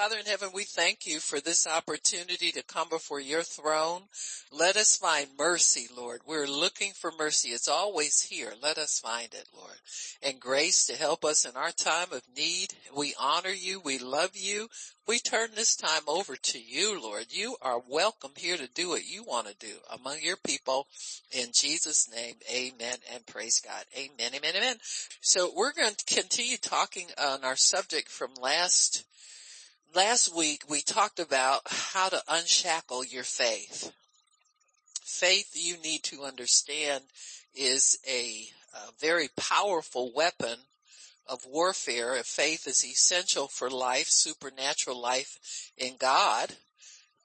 Father in heaven, we thank you for this opportunity to come before your throne. Let us find mercy, Lord. We're looking for mercy. It's always here. Let us find it, Lord. And grace to help us in our time of need. We honor you. We love you. We turn this time over to you, Lord. You are welcome here to do what you want to do among your people. In Jesus name, amen and praise God. Amen, amen, amen. So we're going to continue talking on our subject from last last week we talked about how to unshackle your faith. Faith you need to understand is a, a very powerful weapon of warfare. Faith is essential for life, supernatural life in God.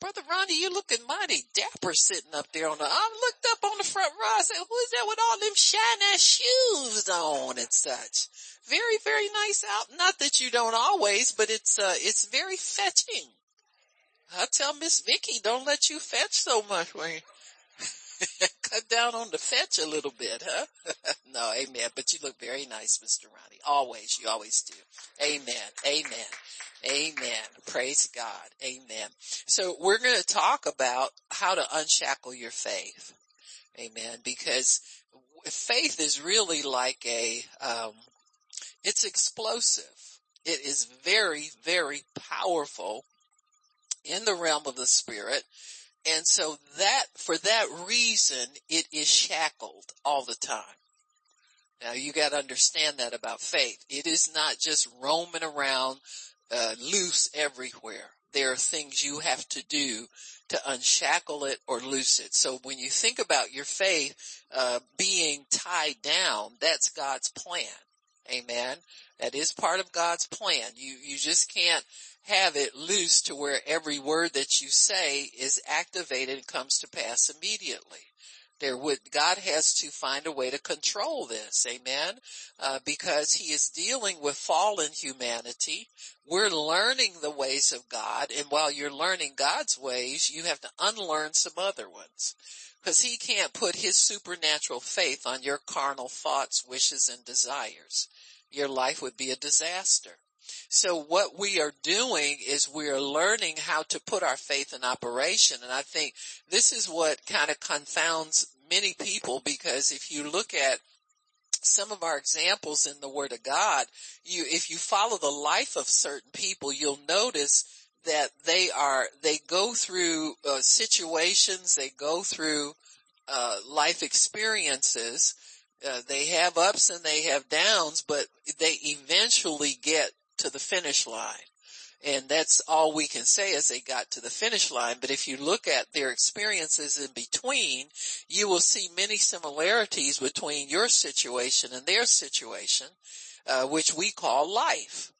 Brother Ronnie, you looking mighty dapper sitting up there on the, I looked up on the front row. I said, who is that with all them shiny shoes on and such? Very, very nice out. Not that you don't always, but it's, uh, it's very fetching. I tell Miss Vicky, don't let you fetch so much you cut down on the fetch a little bit, huh? no, amen. But you look very nice, Mr. Ronnie. Always, you always do. Amen. Amen. Amen. Praise God. Amen. So we're going to talk about how to unshackle your faith. Amen. Because faith is really like a, um, it's explosive. It is very, very powerful in the realm of the spirit. And so that, for that reason, it is shackled all the time. Now you got to understand that about faith. It is not just roaming around uh, loose everywhere. There are things you have to do to unshackle it or loose it. So when you think about your faith uh, being tied down, that's God's plan. Amen. That is part of God's plan. You you just can't have it loose to where every word that you say is activated and comes to pass immediately. There would, God has to find a way to control this, amen, uh, because he is dealing with fallen humanity. We're learning the ways of God, and while you're learning God's ways, you have to unlearn some other ones. Because he can't put his supernatural faith on your carnal thoughts, wishes, and desires. Your life would be a disaster. So what we are doing is we are learning how to put our faith in operation. And I think this is what kind of confounds many people because if you look at some of our examples in the word of God, you, if you follow the life of certain people, you'll notice that they are, they go through uh, situations, they go through uh, life experiences, uh, they have ups and they have downs, but they eventually get to the finish line. And that's all we can say is they got to the finish line. But if you look at their experiences in between, you will see many similarities between your situation and their situation, uh, which we call life.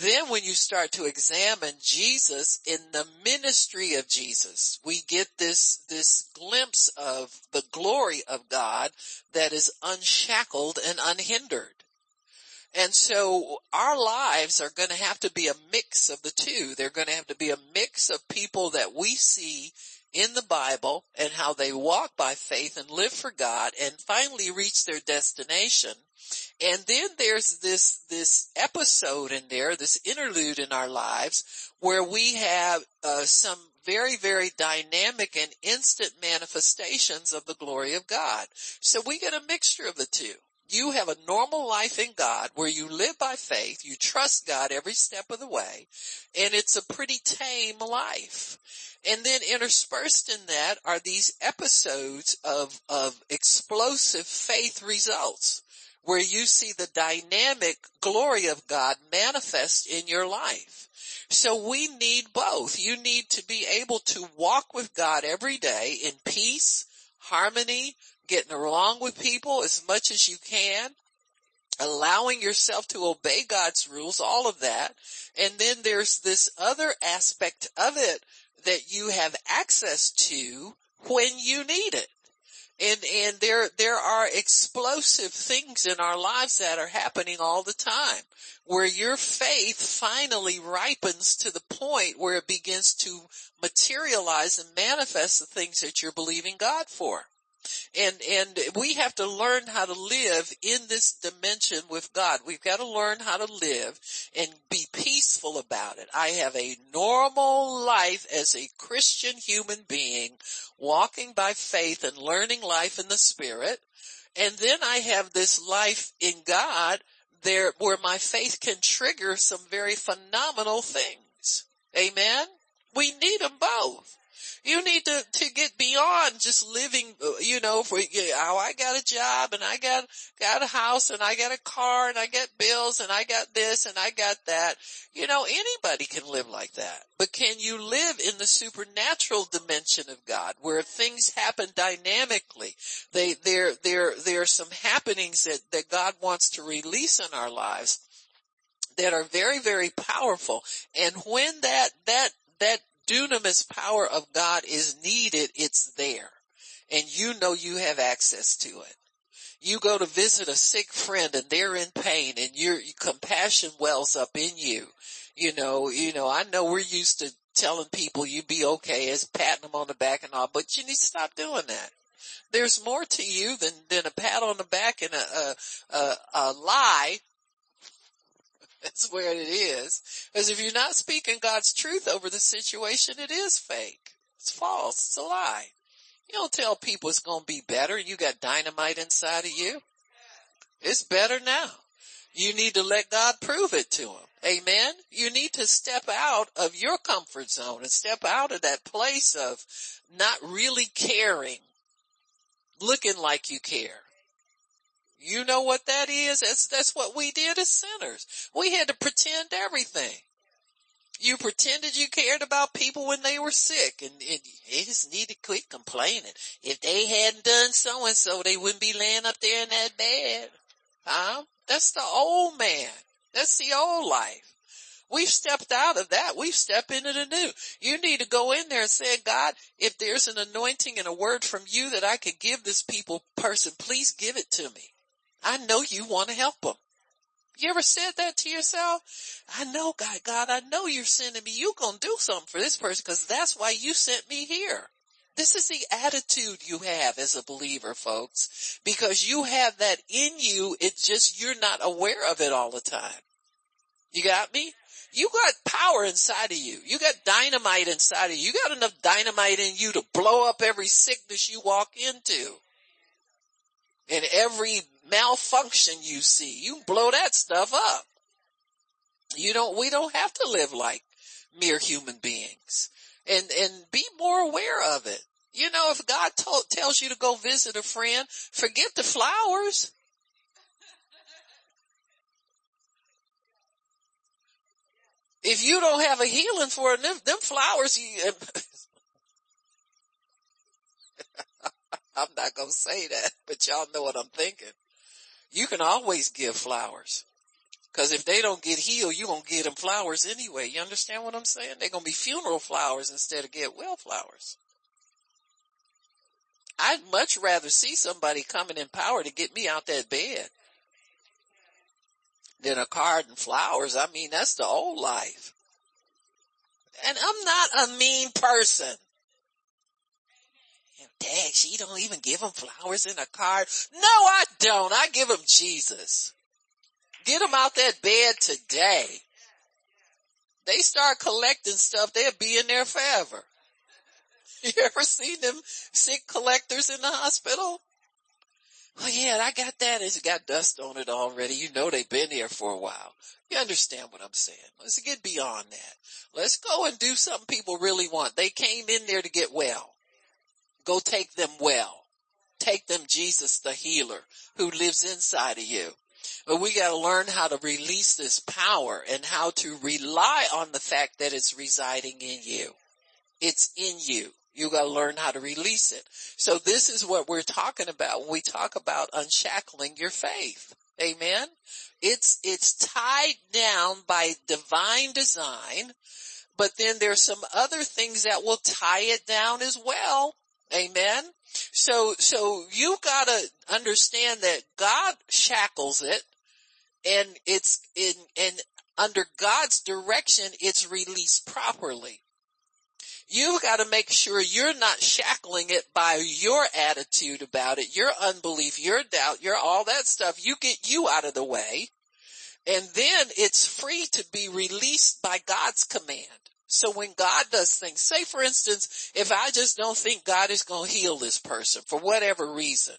Then when you start to examine Jesus in the ministry of Jesus, we get this, this glimpse of the glory of God that is unshackled and unhindered. And so our lives are going to have to be a mix of the two. They're going to have to be a mix of people that we see in the Bible and how they walk by faith and live for God and finally reach their destination. And then there's this, this episode in there, this interlude in our lives where we have uh, some very, very dynamic and instant manifestations of the glory of God. So we get a mixture of the two you have a normal life in God where you live by faith, you trust God every step of the way, and it's a pretty tame life. And then interspersed in that are these episodes of, of explosive faith results where you see the dynamic glory of God manifest in your life. So we need both. You need to be able to walk with God every day in peace, harmony, getting along with people as much as you can, allowing yourself to obey God's rules, all of that. And then there's this other aspect of it that you have access to when you need it. And, and there, there are explosive things in our lives that are happening all the time where your faith finally ripens to the point where it begins to materialize and manifest the things that you're believing God for. And, and we have to learn how to live in this dimension with God. We've got to learn how to live and be peaceful about it. I have a normal life as a Christian human being walking by faith and learning life in the spirit. And then I have this life in God there where my faith can trigger some very phenomenal things. Amen. We need them both. You need to, to get beyond just living, uh, you know, for, oh, I got a job and I got, got a house and I got a car and I got bills and I got this and I got that. You know, anybody can live like that. But can you live in the supernatural dimension of God where things happen dynamically? They, there, there, there are some happenings that, that God wants to release in our lives that are very, very powerful. And when that, that, that dunamis power of God is needed, it's there. And you know you have access to it. You go to visit a sick friend and they're in pain and your compassion wells up in you. You know, you know, I know we're used to telling people you be okay as patting them on the back and all, but you need to stop doing that. There's more to you than, than a pat on the back and a, a, a, a lie that's where it is. Because if you're not speaking God's truth over the situation, it is fake. It's false. It's a lie. You don't tell people it's going to be better. You got dynamite inside of you. It's better now. You need to let God prove it to him. Amen. You need to step out of your comfort zone and step out of that place of not really caring, looking like you care. You know what that is? That's, that's what we did as sinners. We had to pretend everything. You pretended you cared about people when they were sick and, and they just need to quit complaining. If they hadn't done so and so, they wouldn't be laying up there in that bed. Huh? That's the old man. That's the old life. We've stepped out of that. We've stepped into the new. You need to go in there and say, God, if there's an anointing and a word from you that I could give this people person, please give it to me. I know you want to help them. You ever said that to yourself? I know God, God, I know you're sending me. You gonna do something for this person because that's why you sent me here. This is the attitude you have as a believer, folks, because you have that in you. It's just you're not aware of it all the time. You got me? You got power inside of you. You got dynamite inside of you. You got enough dynamite in you to blow up every sickness you walk into. And every malfunction you see. You blow that stuff up. You don't, we don't have to live like mere human beings and, and be more aware of it. You know, if God tells you to go visit a friend, forget the flowers. If you don't have a healing for them, them flowers, you, I'm not gonna say that, but y'all know what I'm thinking you can always give flowers. Cause if they don't get healed, you're gonna give them flowers anyway. You understand what I'm saying? They're gonna be funeral flowers instead of get well flowers. I'd much rather see somebody coming in power to get me out that bed than a card and flowers. I mean, that's the old life. And I'm not a mean person. Dad, she don't even give him flowers in a card. No, I don't. I give him Jesus. Get him out that bed today. They start collecting stuff, they'll be in there forever. You ever seen them sick collectors in the hospital? Oh yeah, I got that. It's got dust on it already. You know they've been here for a while. You understand what I'm saying? Let's get beyond that. Let's go and do something people really want. They came in there to get well. Go take them well. Take them Jesus the healer who lives inside of you. But we gotta learn how to release this power and how to rely on the fact that it's residing in you. It's in you. You gotta learn how to release it. So this is what we're talking about when we talk about unshackling your faith. Amen. It's, it's tied down by divine design, but then there's some other things that will tie it down as well. Amen. So, so you gotta understand that God shackles it and it's in, and under God's direction, it's released properly. You've got to make sure you're not shackling it by your attitude about it, your unbelief, your doubt, your all that stuff. You get you out of the way. And then it's free to be released by God's command. So when God does things, say for instance, if I just don't think God is going to heal this person for whatever reason,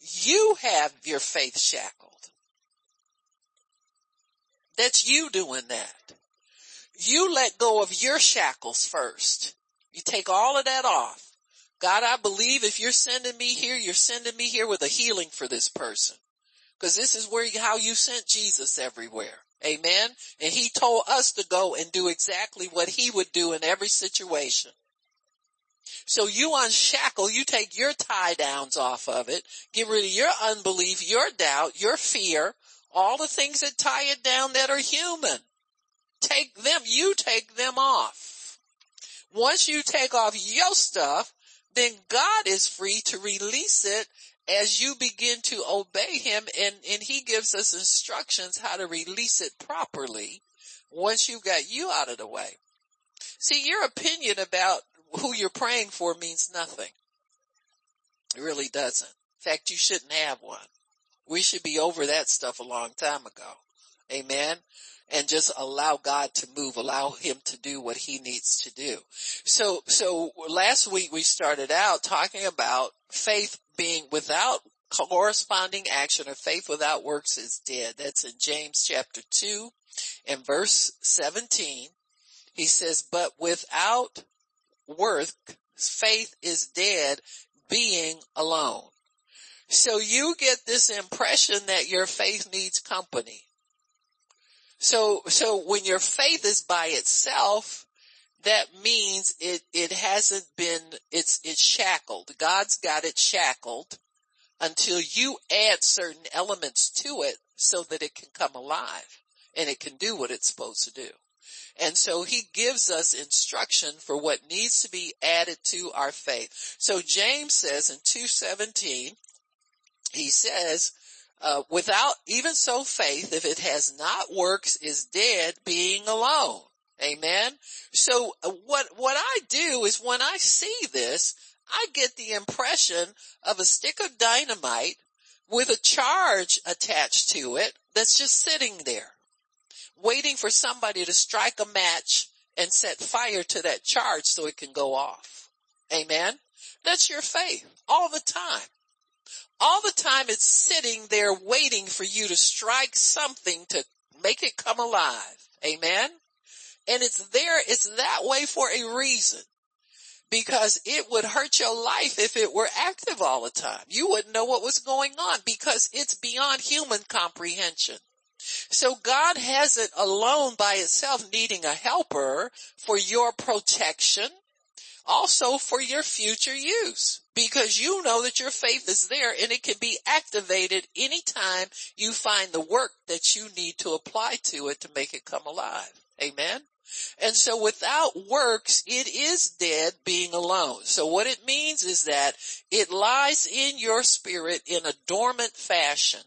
you have your faith shackled. That's you doing that. You let go of your shackles first. You take all of that off. God, I believe if you're sending me here, you're sending me here with a healing for this person. Cause this is where, how you sent Jesus everywhere. Amen. And he told us to go and do exactly what he would do in every situation. So you unshackle, you take your tie downs off of it, get rid of your unbelief, your doubt, your fear, all the things that tie it down that are human. Take them, you take them off. Once you take off your stuff, then God is free to release it as you begin to obey him and, and he gives us instructions how to release it properly once you've got you out of the way. See, your opinion about who you're praying for means nothing. It really doesn't. In fact, you shouldn't have one. We should be over that stuff a long time ago. Amen. And just allow God to move, allow him to do what he needs to do. So, so last week we started out talking about faith being without corresponding action or faith without works is dead. That's in James chapter 2 and verse 17. He says, but without work, faith is dead being alone. So you get this impression that your faith needs company. So, so when your faith is by itself, that means it, it hasn't been, it's, it's shackled. God's got it shackled until you add certain elements to it so that it can come alive and it can do what it's supposed to do. And so he gives us instruction for what needs to be added to our faith. So James says in 217, he says, uh, without even so faith, if it has not works, is dead being alone. Amen. So uh, what, what I do is when I see this, I get the impression of a stick of dynamite with a charge attached to it that's just sitting there, waiting for somebody to strike a match and set fire to that charge so it can go off. Amen. That's your faith all the time. All the time it's sitting there waiting for you to strike something to make it come alive. Amen. And it's there, it's that way for a reason. Because it would hurt your life if it were active all the time. You wouldn't know what was going on because it's beyond human comprehension. So God has it alone by itself needing a helper for your protection, also for your future use because you know that your faith is there and it can be activated anytime you find the work that you need to apply to it to make it come alive. Amen. And so without works, it is dead being alone. So what it means is that it lies in your spirit in a dormant fashion,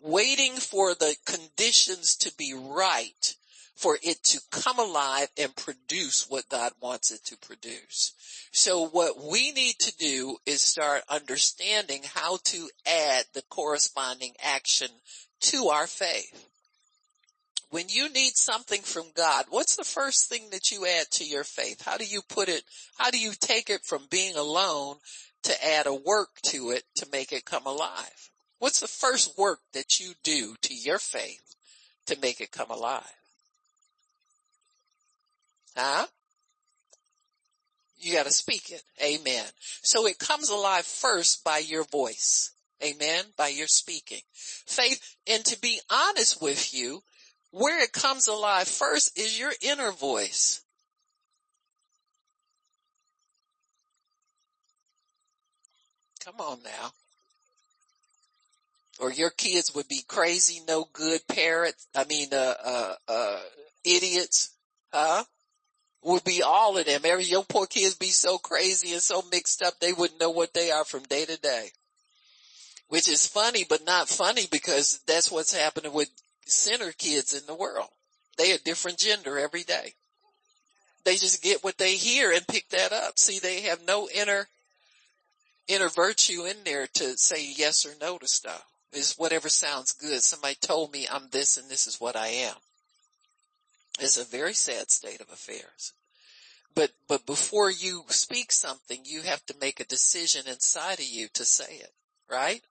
waiting for the conditions to be right for it to come alive and produce what God wants it to produce. So what we need to do is start understanding how to add the corresponding action to our faith. When you need something from God, what's the first thing that you add to your faith? How do you put it, how do you take it from being alone to add a work to it to make it come alive? What's the first work that you do to your faith to make it come alive? Huh? You gotta speak it. Amen. So it comes alive first by your voice. Amen. By your speaking. Faith, and to be honest with you, where it comes alive first is your inner voice. Come on now. Or your kids would be crazy, no good parents. I mean, uh, uh, uh, idiots. Huh? would be all of them. Every your poor kids be so crazy and so mixed up they wouldn't know what they are from day to day. Which is funny, but not funny because that's what's happening with sinner kids in the world. They a different gender every day. They just get what they hear and pick that up. See, they have no inner, inner virtue in there to say yes or no to stuff. It's whatever sounds good. Somebody told me I'm this and this is what I am. It's a very sad state of affairs. But, but before you speak something, you have to make a decision inside of you to say it, right?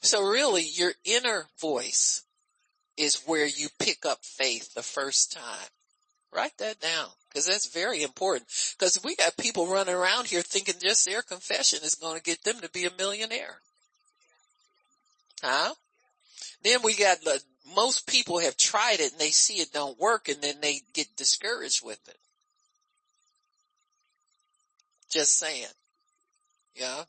So really your inner voice is where you pick up faith the first time. Write that down because that's very important because we got people running around here thinking just their confession is going to get them to be a millionaire. Huh? Then we got the, most people have tried it and they see it don't work and then they get discouraged with it. Just saying. Yeah.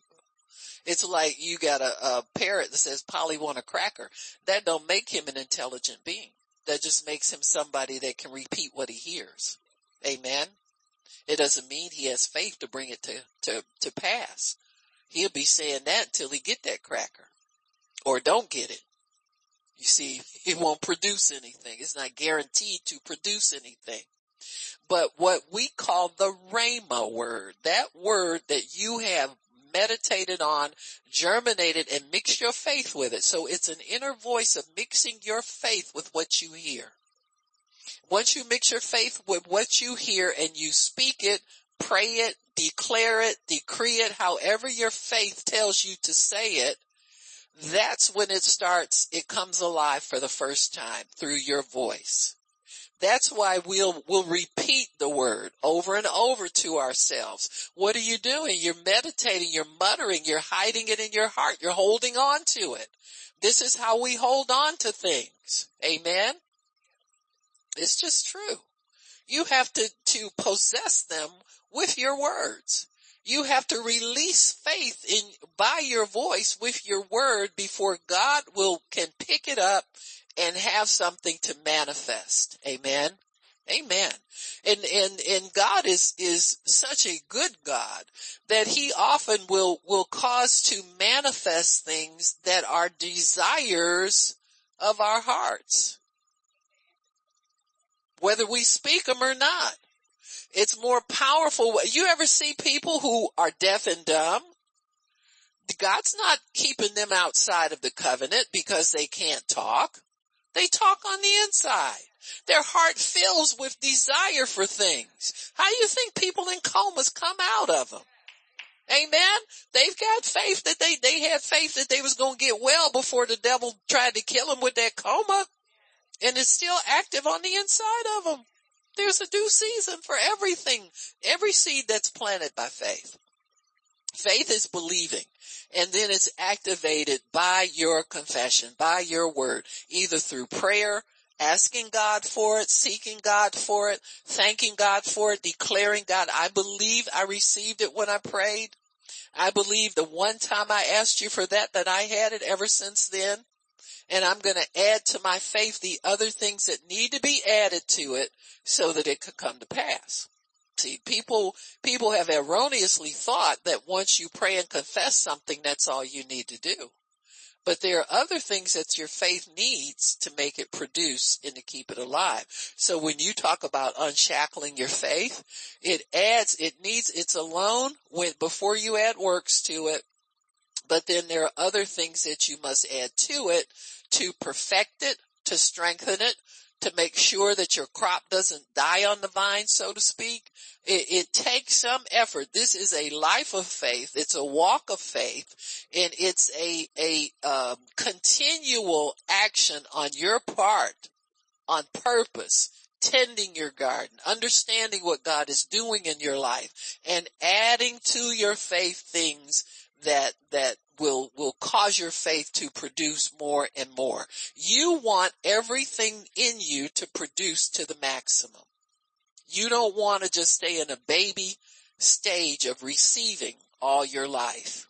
It's like you got a, a parrot that says Polly want a cracker. That don't make him an intelligent being. That just makes him somebody that can repeat what he hears. Amen. It doesn't mean he has faith to bring it to, to, to pass. He'll be saying that until he get that cracker or don't get it. You see, it won't produce anything. It's not guaranteed to produce anything. But what we call the Rhema word, that word that you have meditated on, germinated, and mixed your faith with it. So it's an inner voice of mixing your faith with what you hear. Once you mix your faith with what you hear and you speak it, pray it, declare it, decree it, however your faith tells you to say it, that's when it starts, it comes alive for the first time through your voice. That's why we'll, we'll repeat the word over and over to ourselves. What are you doing? You're meditating, you're muttering, you're hiding it in your heart, you're holding on to it. This is how we hold on to things. Amen. It's just true. You have to, to possess them with your words. You have to release faith in, by your voice with your word before God will, can pick it up and have something to manifest. Amen. Amen. And, and, and God is, is such a good God that he often will, will cause to manifest things that are desires of our hearts. Whether we speak them or not. It's more powerful. You ever see people who are deaf and dumb? God's not keeping them outside of the covenant because they can't talk. They talk on the inside. Their heart fills with desire for things. How do you think people in comas come out of them? Amen. They've got faith that they, they had faith that they was going to get well before the devil tried to kill them with that coma. And it's still active on the inside of them. There's a due season for everything, every seed that's planted by faith. Faith is believing and then it's activated by your confession, by your word, either through prayer, asking God for it, seeking God for it, thanking God for it, declaring God, I believe I received it when I prayed. I believe the one time I asked you for that, that I had it ever since then. And I'm going to add to my faith the other things that need to be added to it so that it could come to pass. See, people, people have erroneously thought that once you pray and confess something, that's all you need to do. But there are other things that your faith needs to make it produce and to keep it alive. So when you talk about unshackling your faith, it adds, it needs, it's alone when, before you add works to it. But then there are other things that you must add to it to perfect it, to strengthen it, to make sure that your crop doesn't die on the vine, so to speak. It, it, takes some effort. This is a life of faith. It's a walk of faith and it's a, a, um, continual action on your part on purpose tending your garden, understanding what God is doing in your life and adding to your faith things that, that will, will cause your faith to produce more and more. You want everything in you to produce to the maximum. You don't want to just stay in a baby stage of receiving all your life.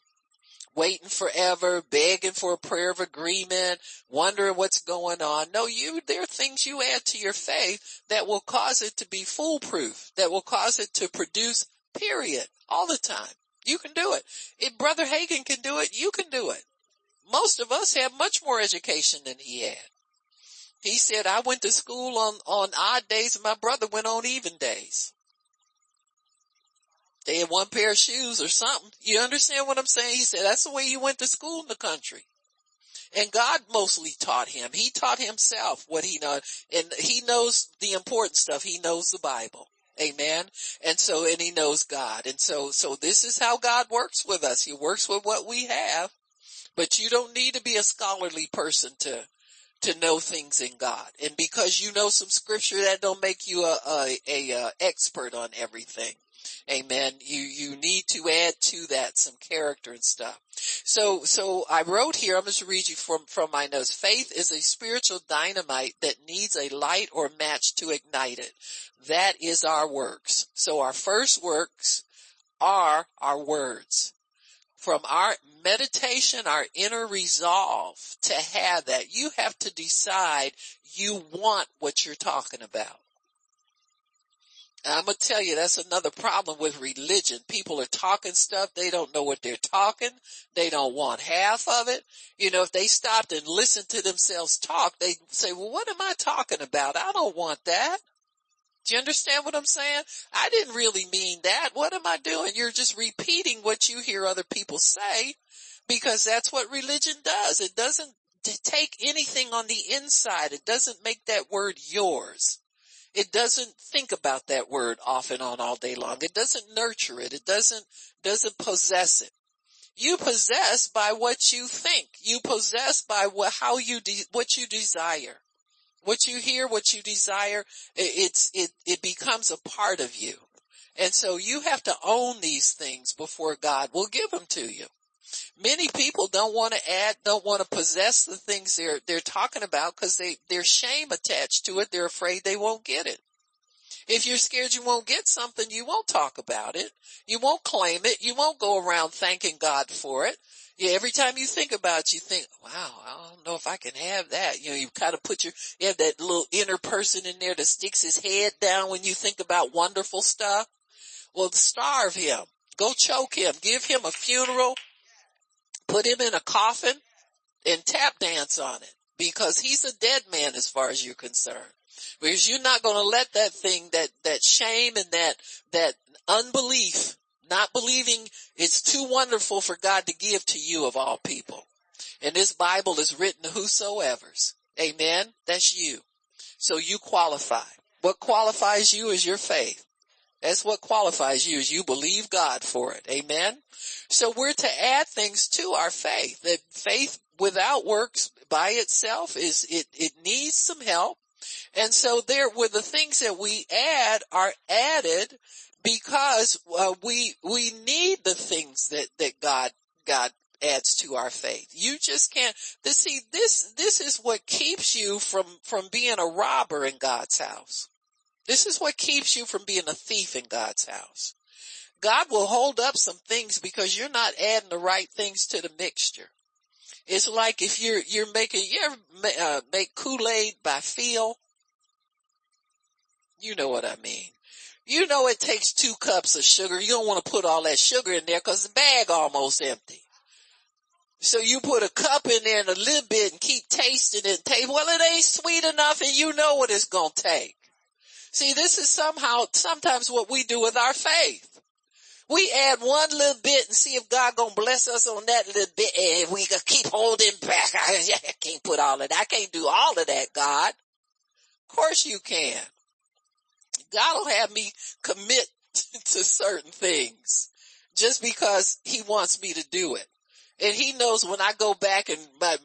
Waiting forever, begging for a prayer of agreement, wondering what's going on. No, you, there are things you add to your faith that will cause it to be foolproof, that will cause it to produce period all the time. You can do it. If Brother Hagin can do it, you can do it. Most of us have much more education than he had. He said, I went to school on, on odd days and my brother went on even days. They had one pair of shoes or something. You understand what I'm saying? He said, that's the way you went to school in the country. And God mostly taught him. He taught himself what he knows. And he knows the important stuff. He knows the Bible. Amen. And so, and he knows God. And so, so this is how God works with us. He works with what we have, but you don't need to be a scholarly person to, to know things in God. And because you know some scripture, that don't make you a, a, a, a expert on everything. Amen. You, you need to add to that some character and stuff. So, so I wrote here, I'm going to read you from, from my notes. Faith is a spiritual dynamite that needs a light or match to ignite it. That is our works. So our first works are our words. From our meditation, our inner resolve to have that, you have to decide you want what you're talking about. I'm gonna tell you that's another problem with religion. People are talking stuff. They don't know what they're talking. They don't want half of it. You know, if they stopped and listened to themselves talk, they'd say, well, what am I talking about? I don't want that. Do you understand what I'm saying? I didn't really mean that. What am I doing? You're just repeating what you hear other people say because that's what religion does. It doesn't take anything on the inside. It doesn't make that word yours. It doesn't think about that word off and on all day long. It doesn't nurture it. It doesn't, doesn't possess it. You possess by what you think. You possess by what, how you, de- what you desire. What you hear, what you desire, it's, it, it becomes a part of you. And so you have to own these things before God will give them to you. Many people don't want to add, don't want to possess the things they're, they're talking about because they, there's shame attached to it. They're afraid they won't get it. If you're scared you won't get something, you won't talk about it. You won't claim it. You won't go around thanking God for it. Yeah, every time you think about it, you think, wow, I don't know if I can have that. You know, you kind of put your, you have that little inner person in there that sticks his head down when you think about wonderful stuff. Well, starve him. Go choke him. Give him a funeral put him in a coffin and tap dance on it because he's a dead man as far as you're concerned. Because you're not going to let that thing, that, that shame and that, that unbelief, not believing it's too wonderful for God to give to you of all people. And this Bible is written whosoever's. Amen. That's you. So you qualify. What qualifies you is your faith. That's what qualifies you is you believe God for it. Amen. So we're to add things to our faith. That faith without works by itself is, it, it needs some help. And so there were the things that we add are added because uh, we, we need the things that, that God, God adds to our faith. You just can't, this, see, this, this is what keeps you from, from being a robber in God's house. This is what keeps you from being a thief in God's house. God will hold up some things because you're not adding the right things to the mixture. It's like if you're, you're making, you ever uh, make Kool-Aid by feel? You know what I mean. You know it takes two cups of sugar. You don't want to put all that sugar in there because the bag almost empty. So you put a cup in there and a little bit and keep tasting it. Taste, well, it ain't sweet enough and you know what it's going to take. See, this is somehow, sometimes what we do with our faith. We add one little bit and see if God gonna bless us on that little bit and we keep holding back. I, I can't put all of that. I can't do all of that, God. Of course you can. God will have me commit to certain things just because he wants me to do it. And he knows when I go back and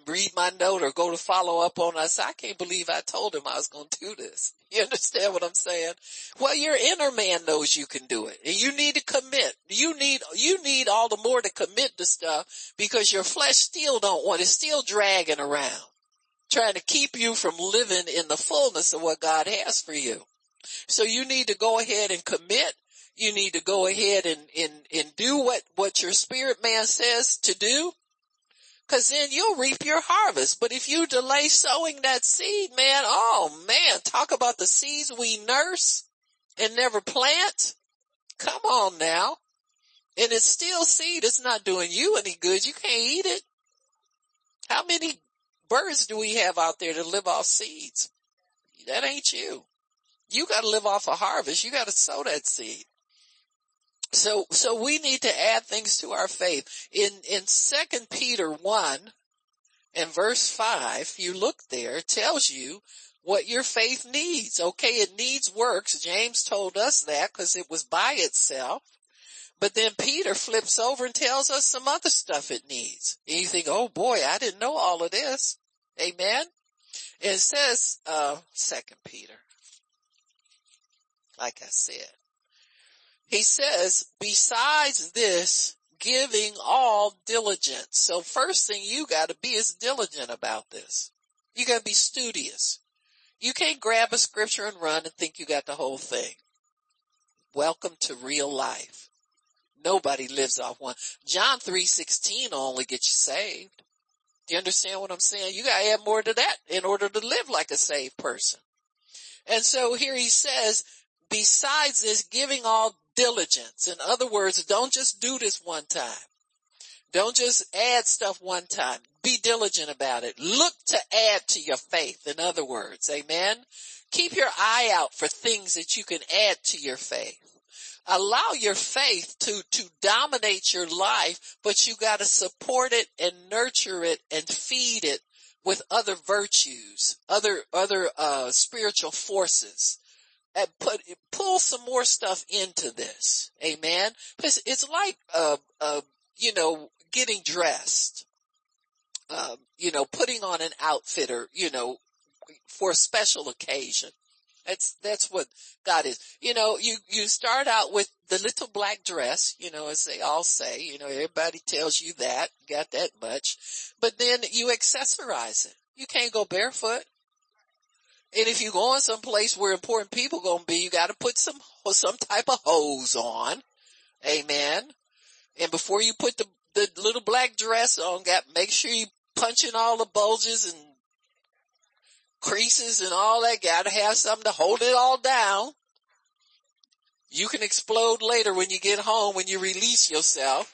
read my note or go to follow up on us, I can't believe I told him I was going to do this. You understand what I'm saying? Well, your inner man knows you can do it and you need to commit. You need, you need all the more to commit to stuff because your flesh still don't want, it's still dragging around trying to keep you from living in the fullness of what God has for you. So you need to go ahead and commit you need to go ahead and, and, and do what, what your spirit man says to do. Cause then you'll reap your harvest. But if you delay sowing that seed, man, oh man, talk about the seeds we nurse and never plant. Come on now. And it's still seed. It's not doing you any good. You can't eat it. How many birds do we have out there to live off seeds? That ain't you. You gotta live off a harvest. You gotta sow that seed. So, so we need to add things to our faith. In, in second Peter 1 and verse 5, you look there, tells you what your faith needs. Okay, it needs works. James told us that because it was by itself. But then Peter flips over and tells us some other stuff it needs. And you think, oh boy, I didn't know all of this. Amen. It says, uh, second Peter, like I said, he says, besides this, giving all diligence. So first thing you gotta be is diligent about this. You gotta be studious. You can't grab a scripture and run and think you got the whole thing. Welcome to real life. Nobody lives off one. John 3.16 only gets you saved. Do you understand what I'm saying? You gotta add more to that in order to live like a saved person. And so here he says, besides this, giving all diligence. In other words, don't just do this one time. Don't just add stuff one time. Be diligent about it. Look to add to your faith. In other words, amen. Keep your eye out for things that you can add to your faith allow your faith to, to dominate your life, but you gotta support it and nurture it and feed it with other virtues, other, other, uh, spiritual forces. And put, pull some more stuff into this. Amen. It's, it's like, uh, uh, you know, getting dressed. Um, you know, putting on an outfit or, you know, for a special occasion. That's, that's what God is. You know, you, you start out with the little black dress, you know, as they all say, you know, everybody tells you that, got that much, but then you accessorize it. You can't go barefoot. And if you go in some place where important people gonna be, you gotta put some, some type of hose on. Amen. And before you put the, the little black dress on, got, make sure you punch in all the bulges and creases and all that. Gotta have something to hold it all down. You can explode later when you get home, when you release yourself.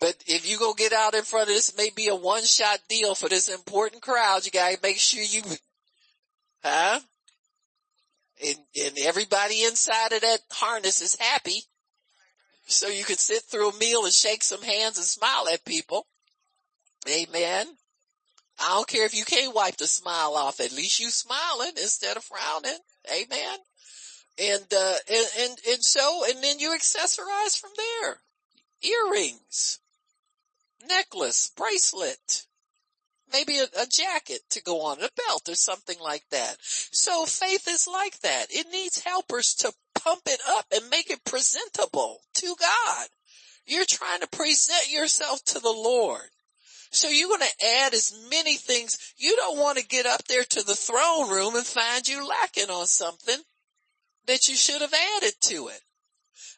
But if you go get out in front of this, may be a one shot deal for this important crowd. You gotta make sure you, huh? And, and everybody inside of that harness is happy. So you can sit through a meal and shake some hands and smile at people. Amen. I don't care if you can't wipe the smile off. At least you smiling instead of frowning. Amen. And, uh, and, and, and so, and then you accessorize from there. Earrings, necklace, bracelet, maybe a, a, jacket to go on, a belt or something like that. So faith is like that. It needs helpers to pump it up and make it presentable to God. You're trying to present yourself to the Lord. So you're going to add as many things. You don't want to get up there to the throne room and find you lacking on something that you should have added to it.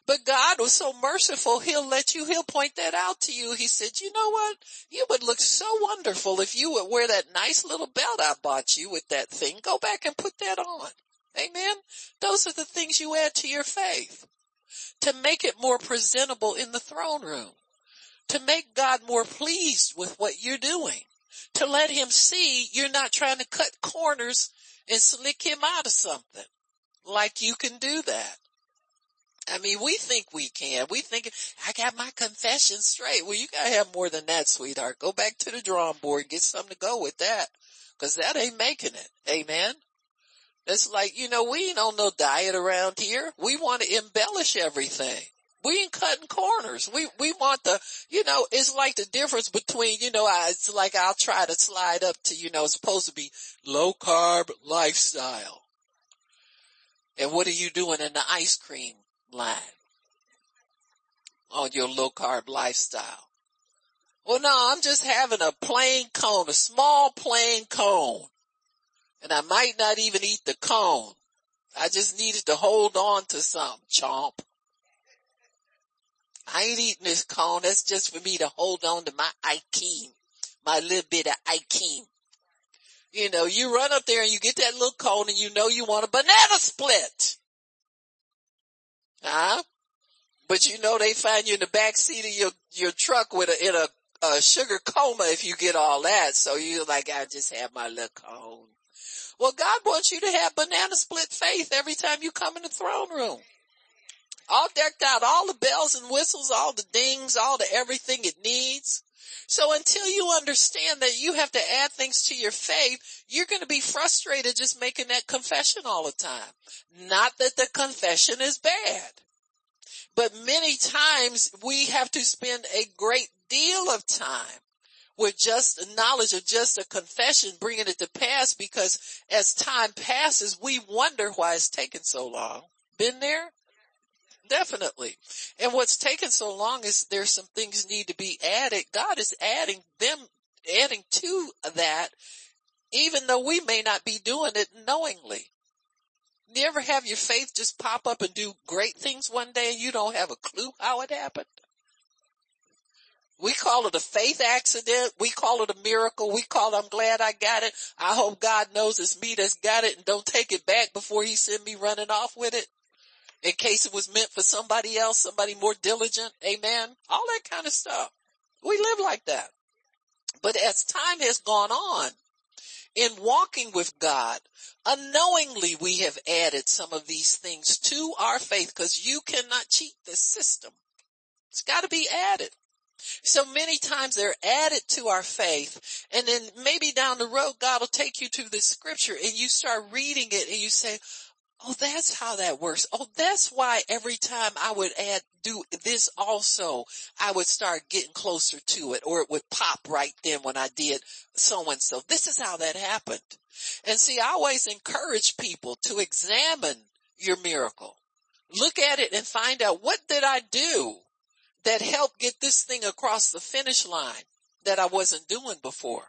But God was so merciful, He'll let you, He'll point that out to you. He said, you know what? You would look so wonderful if you would wear that nice little belt I bought you with that thing. Go back and put that on. Amen. Those are the things you add to your faith to make it more presentable in the throne room to make God more pleased with what you're doing, to let him see you're not trying to cut corners and slick him out of something like you can do that. I mean, we think we can. We think, I got my confession straight. Well, you gotta have more than that, sweetheart. Go back to the drawing board get something to go with that. Cause that ain't making it. Amen. It's like, you know, we ain't on no diet around here. We want to embellish everything. We ain't cutting corners. We, we want the, you know, it's like the difference between, you know, I, it's like I'll try to slide up to, you know, it's supposed to be low carb lifestyle. And what are you doing in the ice cream line on your low carb lifestyle? Well, no, I'm just having a plain cone, a small plain cone. And I might not even eat the cone. I just needed to hold on to something, chomp. I ain't eating this cone. That's just for me to hold on to my Ikem, my little bit of Ikem. You know, you run up there and you get that little cone and you know you want a banana split. Huh? But you know they find you in the back seat of your, your truck with a, in a, a sugar coma if you get all that. So you're like, I just have my little cone. Well, God wants you to have banana split faith every time you come in the throne room. all decked out, all the bells and whistles, all the dings, all the everything it needs. So until you understand that you have to add things to your faith, you're going to be frustrated just making that confession all the time. Not that the confession is bad, but many times we have to spend a great deal of time with just knowledge of just a confession, bringing it to pass because as time passes, we wonder why it's taken so long. Been there? Definitely. And what's taken so long is there's some things need to be added. God is adding them, adding to that, even though we may not be doing it knowingly. You ever have your faith just pop up and do great things one day and you don't have a clue how it happened? We call it a faith accident. We call it a miracle. We call it, I'm glad I got it. I hope God knows it's me that's got it and don't take it back before he send me running off with it in case it was meant for somebody else, somebody more diligent. Amen. All that kind of stuff. We live like that. But as time has gone on, in walking with God, unknowingly we have added some of these things to our faith because you cannot cheat this system. It's got to be added. So many times they're added to our faith and then maybe down the road God will take you to the scripture and you start reading it and you say, Oh, that's how that works. Oh, that's why every time I would add, do this also, I would start getting closer to it or it would pop right then when I did so and so. This is how that happened. And see, I always encourage people to examine your miracle. Look at it and find out what did I do that helped get this thing across the finish line that I wasn't doing before?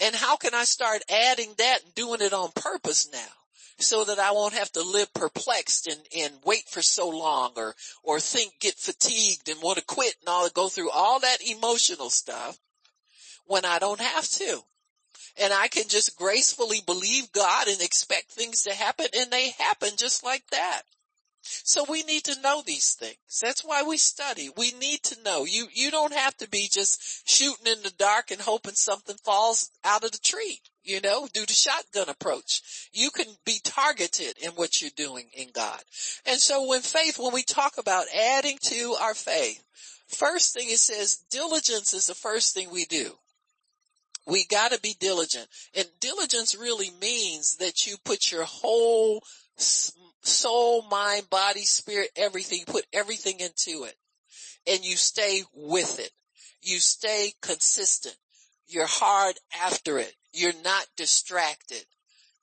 And how can I start adding that and doing it on purpose now? So that I won't have to live perplexed and, and wait for so long or, or think, get fatigued and want to quit and all go through all that emotional stuff when I don't have to. And I can just gracefully believe God and expect things to happen and they happen just like that. So we need to know these things. That's why we study. We need to know. You, you don't have to be just shooting in the dark and hoping something falls out of the tree you know, do the shotgun approach. You can be targeted in what you're doing in God. And so when faith, when we talk about adding to our faith, first thing it says diligence is the first thing we do. We gotta be diligent. And diligence really means that you put your whole soul, mind, body, spirit, everything, put everything into it. And you stay with it. You stay consistent. You're hard after it. You're not distracted.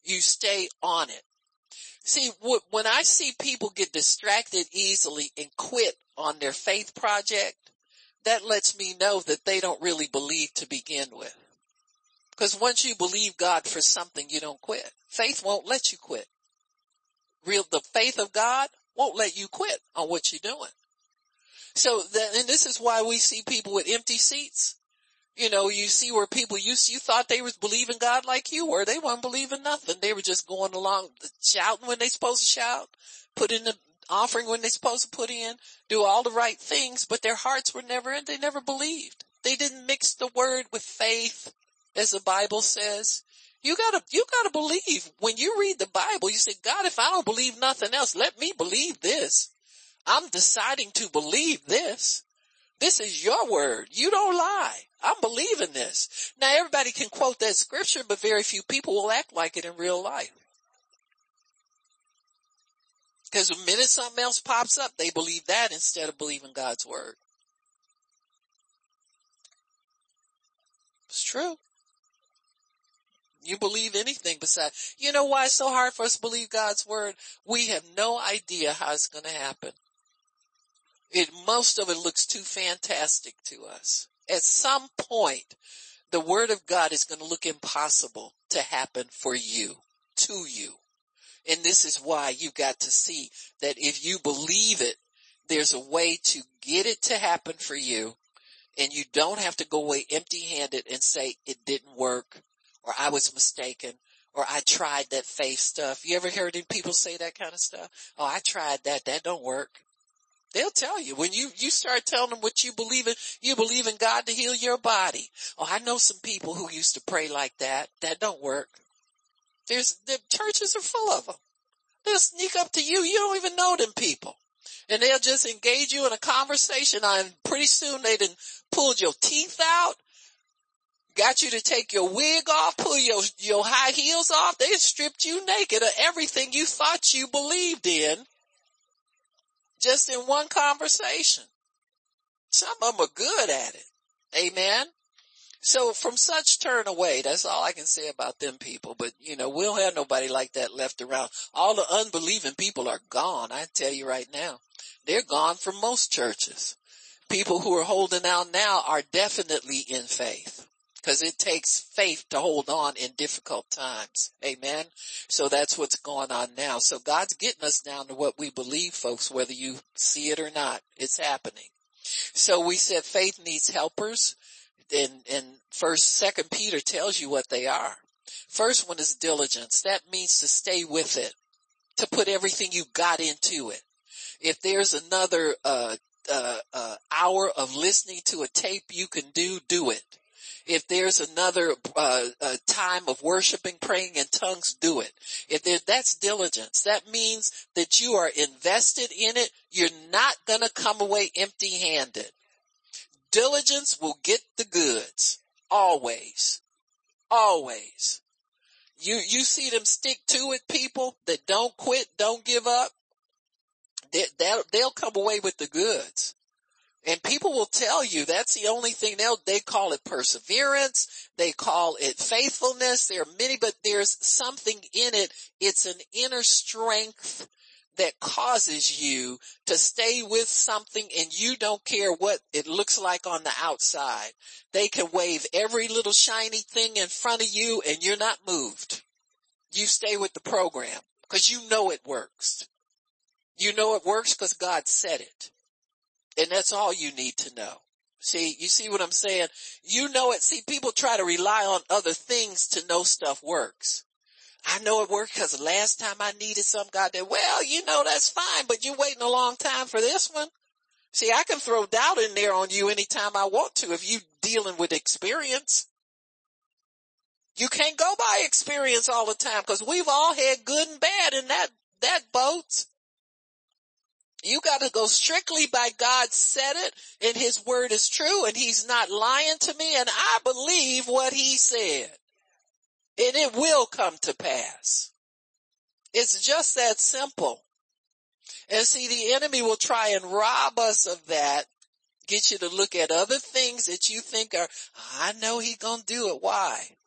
You stay on it. See, when I see people get distracted easily and quit on their faith project, that lets me know that they don't really believe to begin with. Because once you believe God for something, you don't quit. Faith won't let you quit. Real, the faith of God won't let you quit on what you're doing. So, that, and this is why we see people with empty seats you know, you see where people you you thought they was believing God like you were. They weren't believing nothing. They were just going along shouting when they supposed to shout, put in the offering when they supposed to put in, do all the right things, but their hearts were never in. They never believed. They didn't mix the word with faith, as the Bible says. You gotta, you gotta believe. When you read the Bible, you say, God, if I don't believe nothing else, let me believe this. I'm deciding to believe this. This is your word. You don't lie. I'm believing this. Now everybody can quote that scripture, but very few people will act like it in real life. Because the minute something else pops up, they believe that instead of believing God's word. It's true. You believe anything besides, you know why it's so hard for us to believe God's word? We have no idea how it's going to happen. It, most of it looks too fantastic to us. At some point, the word of God is going to look impossible to happen for you, to you. And this is why you got to see that if you believe it, there's a way to get it to happen for you and you don't have to go away empty handed and say it didn't work or I was mistaken or I tried that faith stuff. You ever heard people say that kind of stuff? Oh, I tried that. That don't work. They'll tell you when you, you start telling them what you believe in, you believe in God to heal your body. Oh, I know some people who used to pray like that. That don't work. There's, the churches are full of them. They'll sneak up to you. You don't even know them people. And they'll just engage you in a conversation and pretty soon they done pulled your teeth out, got you to take your wig off, pull your, your high heels off. They stripped you naked of everything you thought you believed in just in one conversation. Some of them are good at it. Amen. So from such turn away, that's all I can say about them people. But you know, we'll have nobody like that left around. All the unbelieving people are gone. I tell you right now, they're gone from most churches. People who are holding out now are definitely in faith because it takes faith to hold on in difficult times. Amen. So that's what's going on now. So God's getting us down to what we believe, folks, whether you see it or not. It's happening. So we said faith needs helpers and, and first, second Peter tells you what they are. First one is diligence. That means to stay with it, to put everything you've got into it. If there's another, uh, uh, uh, hour of listening to a tape you can do, do it. If there's another uh, uh, time of worshiping, praying in tongues, do it. If there, that's diligence, that means that you are invested in it. You're not gonna come away empty-handed. Diligence will get the goods. Always. Always. You, you see them stick to it people that don't quit, don't give up. They, they'll come away with the goods. And people will tell you that's the only thing they'll, they call it perseverance. They call it faithfulness. There are many, but there's something in it. It's an inner strength that causes you to stay with something and you don't care what it looks like on the outside. They can wave every little shiny thing in front of you and you're not moved. You stay with the program because you know it works. You know it works because God said it. And that's all you need to know. See, you see what I'm saying? You know it. See, people try to rely on other things to know stuff works. I know it worked because last time I needed some God that, well, you know, that's fine, but you're waiting a long time for this one. See, I can throw doubt in there on you anytime I want to if you dealing with experience. You can't go by experience all the time because we've all had good and bad in that, that boat. You got to go strictly by God said it and his word is true and he's not lying to me and I believe what he said and it will come to pass. It's just that simple. And see, the enemy will try and rob us of that, get you to look at other things that you think are, I know he gonna do it. Why?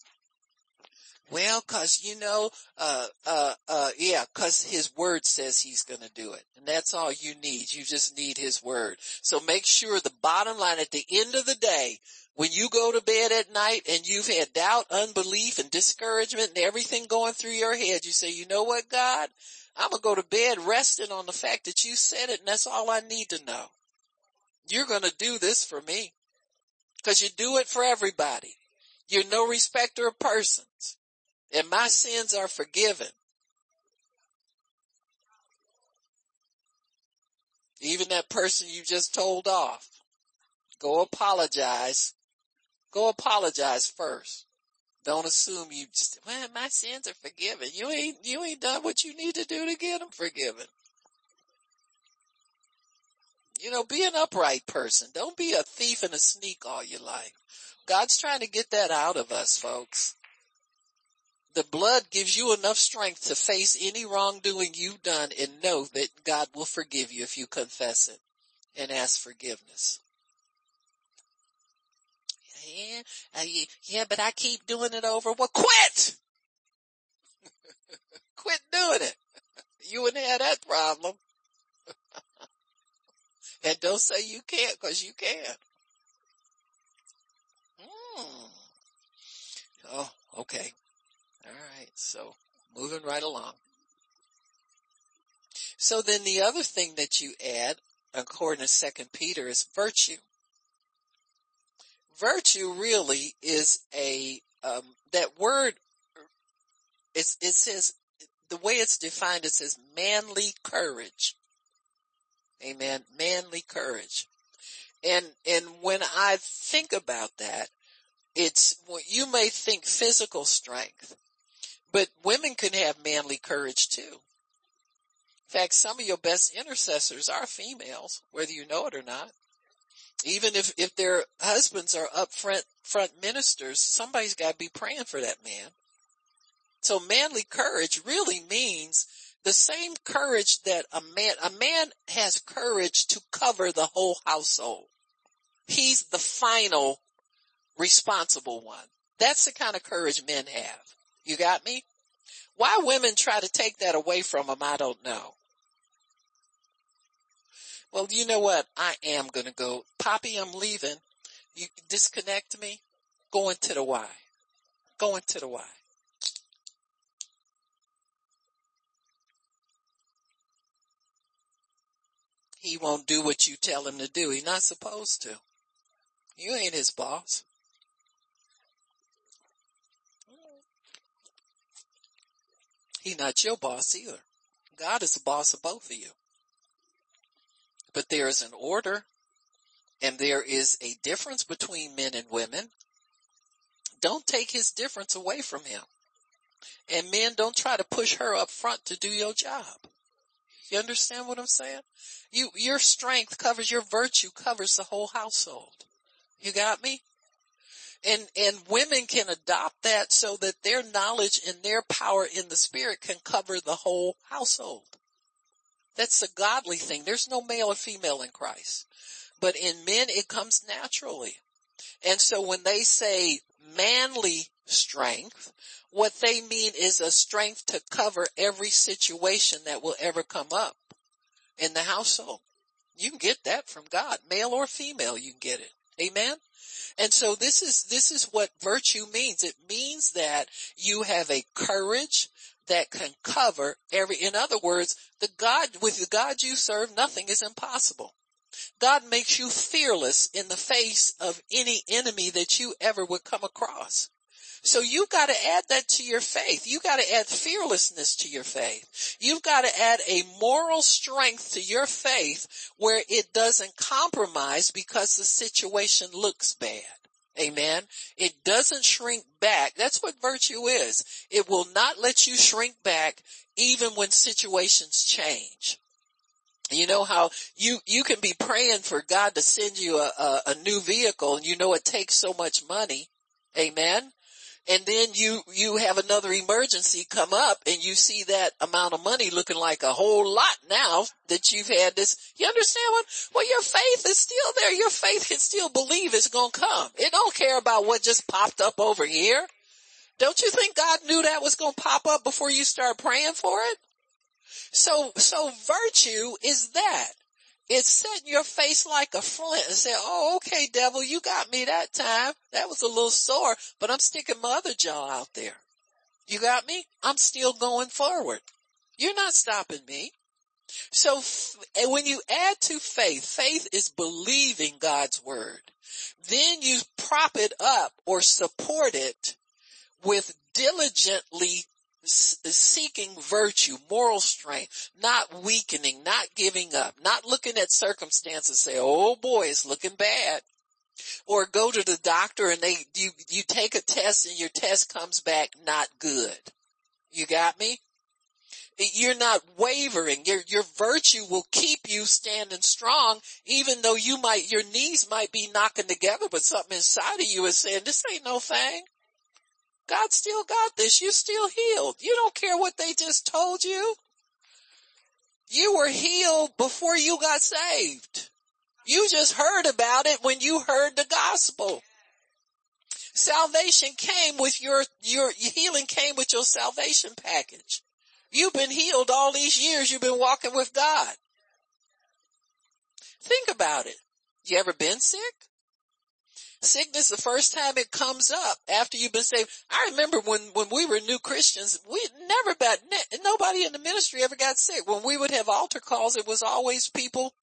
Well, cause you know, uh, uh, uh, yeah, cause his word says he's gonna do it. And that's all you need. You just need his word. So make sure the bottom line at the end of the day, when you go to bed at night and you've had doubt, unbelief and discouragement and everything going through your head, you say, you know what, God? I'm to go to bed resting on the fact that you said it and that's all I need to know. You're to do this for me because you do it for everybody. You're no respecter of persons and my sins are forgiven. Even that person you just told off, go apologize Go apologize first. Don't assume you just, well, my sins are forgiven. You ain't, you ain't done what you need to do to get them forgiven. You know, be an upright person. Don't be a thief and a sneak all your life. God's trying to get that out of us, folks. The blood gives you enough strength to face any wrongdoing you've done and know that God will forgive you if you confess it and ask forgiveness yeah, yeah, but I keep doing it over. Well, quit! quit doing it. You wouldn't have that problem. and don't say you can't cause you can. Hmm. Oh, okay. All right. So moving right along. So then the other thing that you add, according to second Peter, is virtue virtue really is a um, that word. It says the way it's defined. It says manly courage. Amen. Manly courage. And and when I think about that, it's what you may think physical strength, but women can have manly courage too. In fact, some of your best intercessors are females, whether you know it or not. Even if, if their husbands are up front, front ministers, somebody's got to be praying for that man. So manly courage really means the same courage that a man, a man has courage to cover the whole household. He's the final responsible one. That's the kind of courage men have. You got me? Why women try to take that away from them, I don't know. Well, you know what? I am going to go. Poppy, I'm leaving. You disconnect me. Going to the Y. Going to the Y. He won't do what you tell him to do. He's not supposed to. You ain't his boss. He's not your boss either. God is the boss of both of you. But there is an order and there is a difference between men and women. Don't take his difference away from him. And men don't try to push her up front to do your job. You understand what I'm saying? You, your strength covers, your virtue covers the whole household. You got me? And, and women can adopt that so that their knowledge and their power in the spirit can cover the whole household. That's a godly thing. There's no male or female in Christ. But in men, it comes naturally. And so when they say manly strength, what they mean is a strength to cover every situation that will ever come up in the household. You can get that from God, male or female, you can get it. Amen. And so this is, this is what virtue means. It means that you have a courage, that can cover every, in other words, the God, with the God you serve, nothing is impossible. God makes you fearless in the face of any enemy that you ever would come across. So you've got to add that to your faith. You've got to add fearlessness to your faith. You've got to add a moral strength to your faith where it doesn't compromise because the situation looks bad. Amen. It doesn't shrink back. That's what virtue is. It will not let you shrink back even when situations change. You know how you, you can be praying for God to send you a, a, a new vehicle and you know it takes so much money. Amen and then you, you have another emergency come up and you see that amount of money looking like a whole lot now that you've had this. You understand what? Well, your faith is still there. Your faith can still believe it's going to come. It don't care about what just popped up over here. Don't you think God knew that was going to pop up before you start praying for it? So, so virtue is that. It's setting your face like a flint and say, oh, okay, devil, you got me that time. That was a little sore, but I'm sticking my other jaw out there. You got me? I'm still going forward. You're not stopping me. So when you add to faith, faith is believing God's word. Then you prop it up or support it with diligently seeking virtue, moral strength, not weakening, not giving up, not looking at circumstances say, oh boy, it's looking bad. Or go to the doctor and they, you, you take a test and your test comes back not good. You got me? You're not wavering. Your, your virtue will keep you standing strong, even though you might, your knees might be knocking together, but something inside of you is saying, this ain't no thing. God still got this. You still healed. You don't care what they just told you. You were healed before you got saved. You just heard about it when you heard the gospel. Salvation came with your, your healing came with your salvation package. You've been healed all these years. You've been walking with God. Think about it. You ever been sick? Sickness the first time it comes up after you've been saved. I remember when, when we were new Christians, we never got, nobody in the ministry ever got sick. When we would have altar calls, it was always people,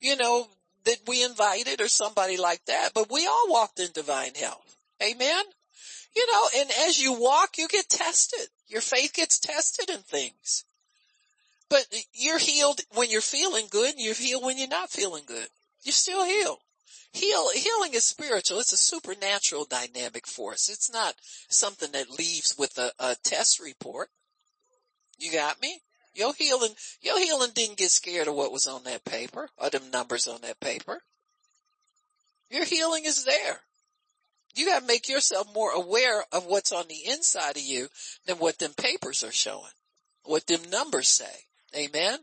you know, that we invited or somebody like that, but we all walked in divine health. Amen. You know, and as you walk, you get tested. Your faith gets tested in things. But you're healed when you're feeling good and you're healed when you're not feeling good. You're still healed. Heal, healing is spiritual. It's a supernatural dynamic force. It's not something that leaves with a, a test report. You got me? Your healing, your healing didn't get scared of what was on that paper or them numbers on that paper. Your healing is there. You gotta make yourself more aware of what's on the inside of you than what them papers are showing, what them numbers say. Amen.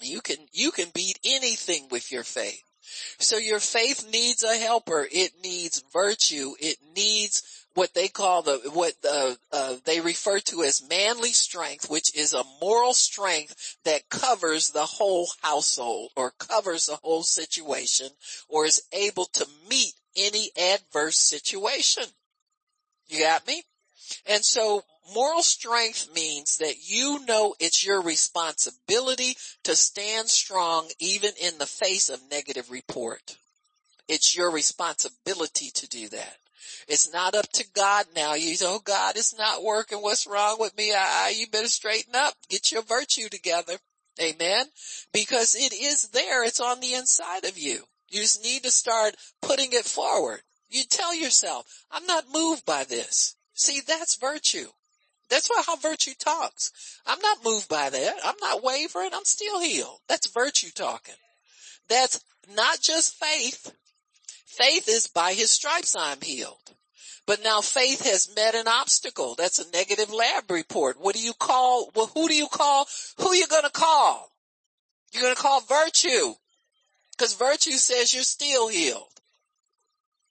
You can, you can beat anything with your faith. So your faith needs a helper. It needs virtue. It needs what they call the, what uh, uh, they refer to as manly strength, which is a moral strength that covers the whole household or covers the whole situation or is able to meet any adverse situation. You got me? And so moral strength means that you know it's your responsibility to stand strong even in the face of negative report. It's your responsibility to do that. It's not up to God now. You say, oh God, it's not working. What's wrong with me? I, I, you better straighten up. Get your virtue together. Amen. Because it is there. It's on the inside of you. You just need to start putting it forward. You tell yourself, I'm not moved by this. See, that's virtue. That's how virtue talks. I'm not moved by that. I'm not wavering. I'm still healed. That's virtue talking. That's not just faith. Faith is by his stripes I'm healed. But now faith has met an obstacle. That's a negative lab report. What do you call, well, who do you call? Who you to call? You're to call virtue. Cause virtue says you're still healed.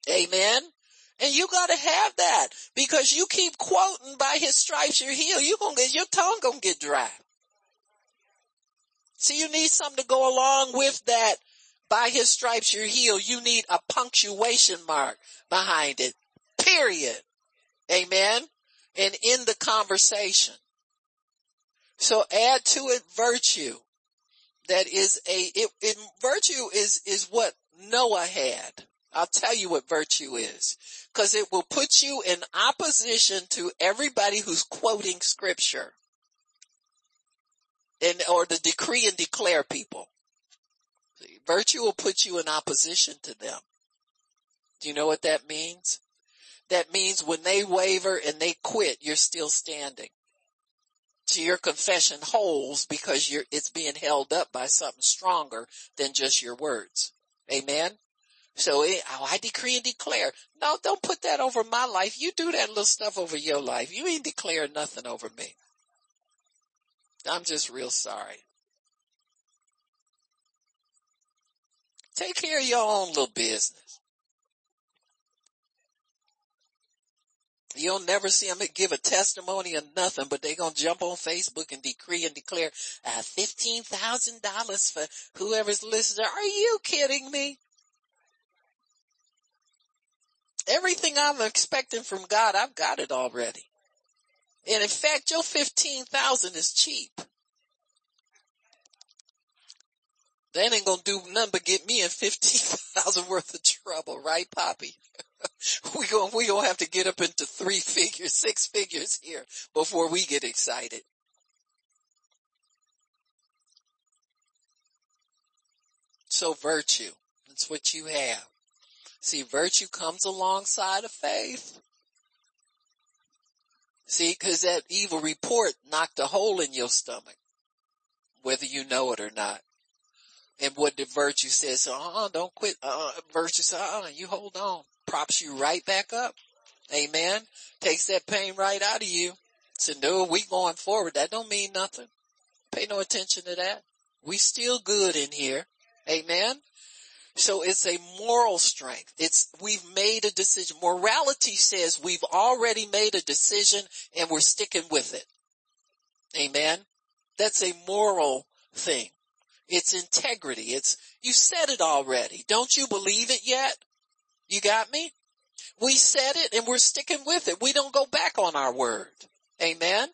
Amen. And you gotta have that because you keep quoting by his stripes you're healed. You gonna get, your tongue gonna get dry. See, you need something to go along with that. By his stripes you're healed. You need a punctuation mark behind it. Period. Amen. And in the conversation. So add to it virtue that is a, it, it, virtue is, is what Noah had. I'll tell you what virtue is. Cause it will put you in opposition to everybody who's quoting scripture. And, or the decree and declare people. Virtue will put you in opposition to them. Do you know what that means? That means when they waver and they quit, you're still standing to your confession holds because you're, it's being held up by something stronger than just your words. Amen. So it, oh, I decree and declare. No, don't put that over my life. You do that little stuff over your life. You ain't declaring nothing over me. I'm just real sorry. Take care of your own little business. You'll never see them give a testimony or nothing, but they gonna jump on Facebook and decree and declare uh, fifteen thousand dollars for whoever's listening. Are you kidding me? Everything I'm expecting from God, I've got it already. And in fact, your fifteen thousand is cheap. That ain't gonna do nothing but get me in fifteen thousand worth of trouble, right, Poppy? we gonna, we gonna have to get up into three figures, six figures here before we get excited. So virtue, that's what you have. See, virtue comes alongside of faith. See, cause that evil report knocked a hole in your stomach, whether you know it or not. And what the virtue says, uh-uh, don't quit. Uh, virtue says, uh-uh, you hold on props you right back up. Amen. Takes that pain right out of you. So no, we going forward. That don't mean nothing. Pay no attention to that. We still good in here. Amen. So it's a moral strength. It's, we've made a decision. Morality says we've already made a decision and we're sticking with it. Amen. That's a moral thing. It's integrity. It's, you said it already. Don't you believe it yet? You got me? We said it and we're sticking with it. We don't go back on our word. Amen.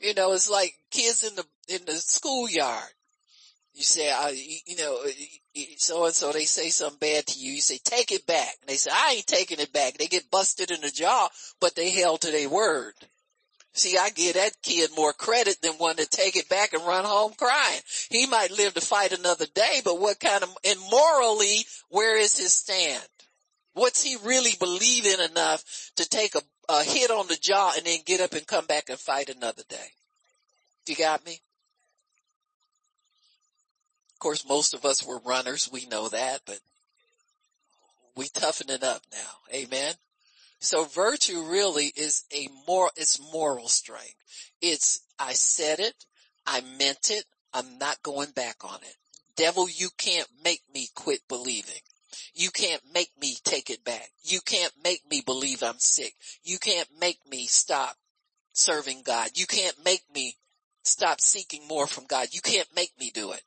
You know, it's like kids in the, in the schoolyard. You say, you, you know, so and so they say something bad to you. You say, take it back. And they say, I ain't taking it back. They get busted in the jaw, but they held to their word. See, I give that kid more credit than one to take it back and run home crying. He might live to fight another day, but what kind of, and morally, where is his stand? What's he really believing enough to take a, a hit on the jaw and then get up and come back and fight another day? You got me? Course, most of us were runners. We know that, but we toughen it up now. Amen. So virtue really is a more, it's moral strength. It's, I said it, I meant it, I'm not going back on it. Devil, you can't make me quit believing. You can't make me take it back. You can't make me believe I'm sick. You can't make me stop serving God. You can't make me stop seeking more from God. You can't make me do it.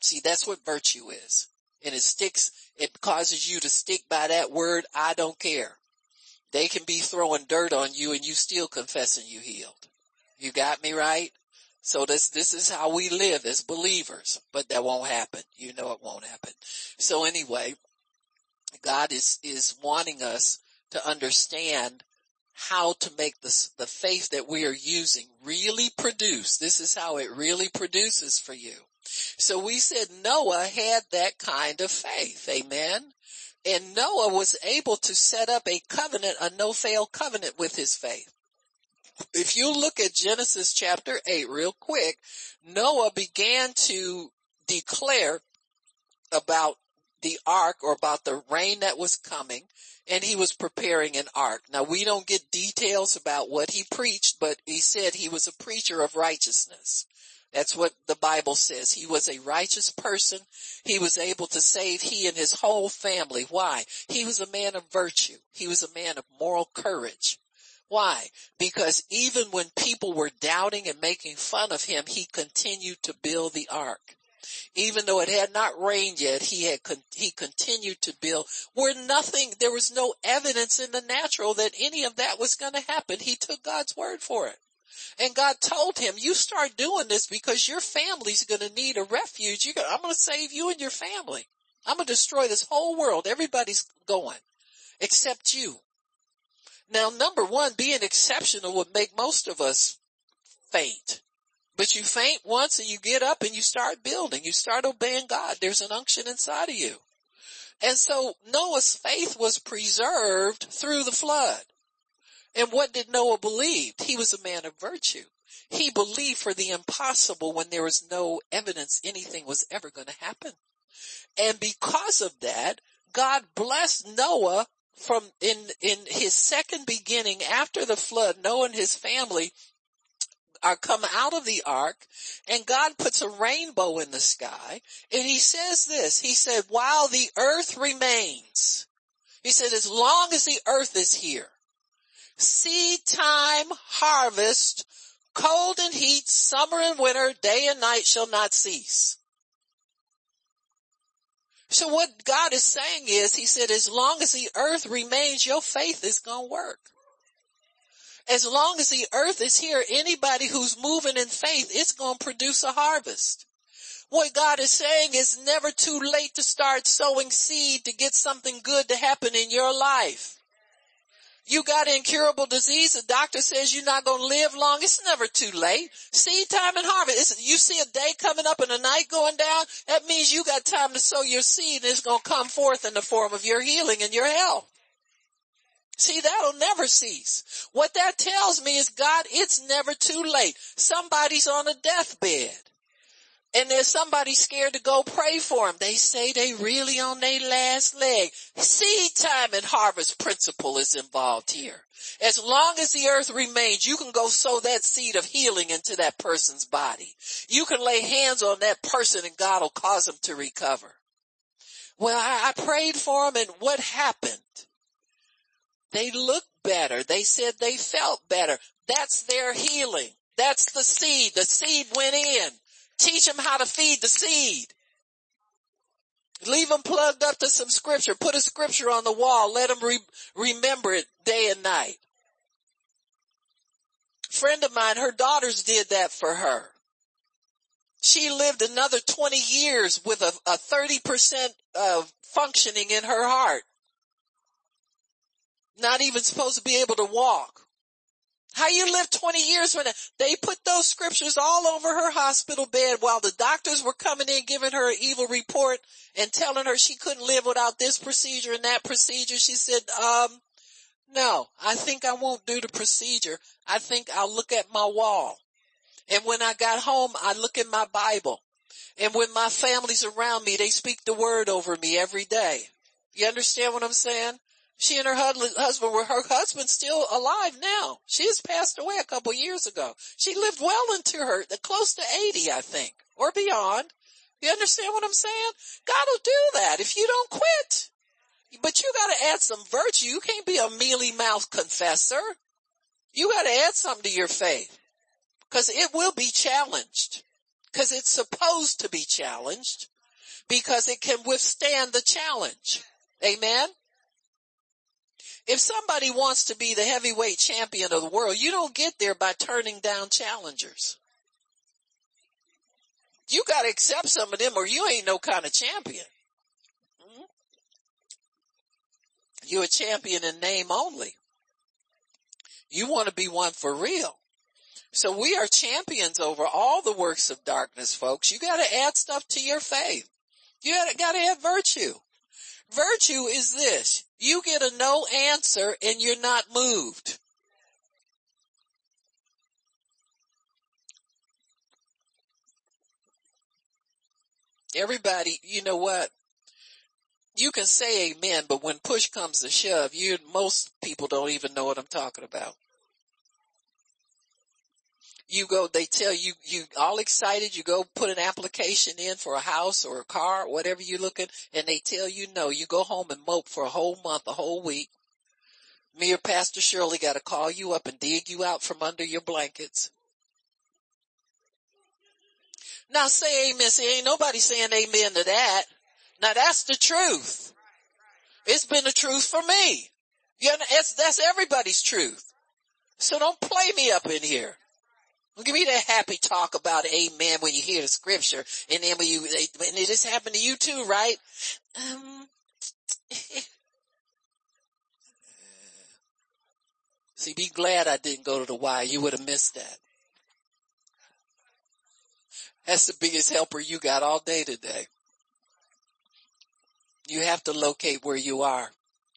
See, that's what virtue is. And it sticks, it causes you to stick by that word, I don't care. They can be throwing dirt on you and you still confessing you healed. You got me right? So this, this is how we live as believers, but that won't happen. You know it won't happen. So anyway, God is, is wanting us to understand how to make this, the faith that we are using really produce. This is how it really produces for you. So we said Noah had that kind of faith. Amen. And Noah was able to set up a covenant, a no-fail covenant with his faith. If you look at Genesis chapter 8 real quick, Noah began to declare about the ark or about the rain that was coming and he was preparing an ark. Now we don't get details about what he preached, but he said he was a preacher of righteousness. That's what the Bible says. He was a righteous person. He was able to save he and his whole family. Why? He was a man of virtue. He was a man of moral courage. Why? Because even when people were doubting and making fun of him, he continued to build the ark. Even though it had not rained yet, he had, con- he continued to build where nothing, there was no evidence in the natural that any of that was going to happen. He took God's word for it. And God told him, you start doing this because your family's going to need a refuge. Gonna, I'm going to save you and your family. I'm going to destroy this whole world. Everybody's going except you. Now, number one, being exceptional would make most of us faint. But you faint once and you get up and you start building. You start obeying God. There's an unction inside of you. And so Noah's faith was preserved through the flood. And what did Noah believe? He was a man of virtue. He believed for the impossible when there was no evidence anything was ever going to happen. And because of that, God blessed Noah from in, in his second beginning after the flood, Noah and his family are come out of the ark and God puts a rainbow in the sky and he says this, he said, while the earth remains, he said, as long as the earth is here, seed time, harvest, cold and heat, summer and winter, day and night shall not cease. So what God is saying is, he said, as long as the earth remains, your faith is going to work. As long as the earth is here, anybody who's moving in faith, it's going to produce a harvest. What God is saying is never too late to start sowing seed to get something good to happen in your life. You got incurable disease. The doctor says you're not going to live long. It's never too late. Seed time and harvest. It's, you see a day coming up and a night going down. That means you got time to sow your seed and it's going to come forth in the form of your healing and your health. See, that'll never cease. What that tells me is God, it's never too late. Somebody's on a deathbed. And there's somebody scared to go pray for them. They say they really on their last leg. Seed time and harvest principle is involved here. As long as the earth remains, you can go sow that seed of healing into that person's body. You can lay hands on that person and God will cause them to recover. Well, I, I prayed for them and what happened? They looked better. They said they felt better. That's their healing. That's the seed. The seed went in. Teach them how to feed the seed. Leave them plugged up to some scripture. Put a scripture on the wall. Let them re- remember it day and night. Friend of mine, her daughters did that for her. She lived another 20 years with a, a 30% of functioning in her heart not even supposed to be able to walk. How you live 20 years when they put those scriptures all over her hospital bed while the doctors were coming in giving her an evil report and telling her she couldn't live without this procedure and that procedure. She said, um, no, I think I won't do the procedure. I think I'll look at my wall. And when I got home, I look in my Bible. And when my family's around me, they speak the word over me every day. You understand what I'm saying? She and her husband were, her husband's still alive now. She has passed away a couple years ago. She lived well into her, close to 80, I think, or beyond. You understand what I'm saying? God will do that if you don't quit. But you gotta add some virtue. You can't be a mealy mouth confessor. You gotta add something to your faith. Cause it will be challenged. Cause it's supposed to be challenged. Because it can withstand the challenge. Amen? If somebody wants to be the heavyweight champion of the world, you don't get there by turning down challengers. You gotta accept some of them or you ain't no kind of champion. Mm-hmm. You're a champion in name only. You want to be one for real. So we are champions over all the works of darkness, folks. You gotta add stuff to your faith. You gotta, gotta add virtue. Virtue is this. You get a no answer and you're not moved. Everybody, you know what? You can say amen, but when push comes to shove, you, most people don't even know what I'm talking about you go, they tell you, you all excited, you go put an application in for a house or a car, whatever you're looking, and they tell you no, you go home and mope for a whole month, a whole week. Me or Pastor Shirley gotta call you up and dig you out from under your blankets. Now say amen, see ain't nobody saying amen to that. Now that's the truth. It's been the truth for me. You know, that's everybody's truth. So don't play me up in here. Give me that happy talk about amen when you hear the scripture. And then when you, and it just happened to you too, right? Um, see, be glad I didn't go to the Y. You would have missed that. That's the biggest helper you got all day today. You have to locate where you are.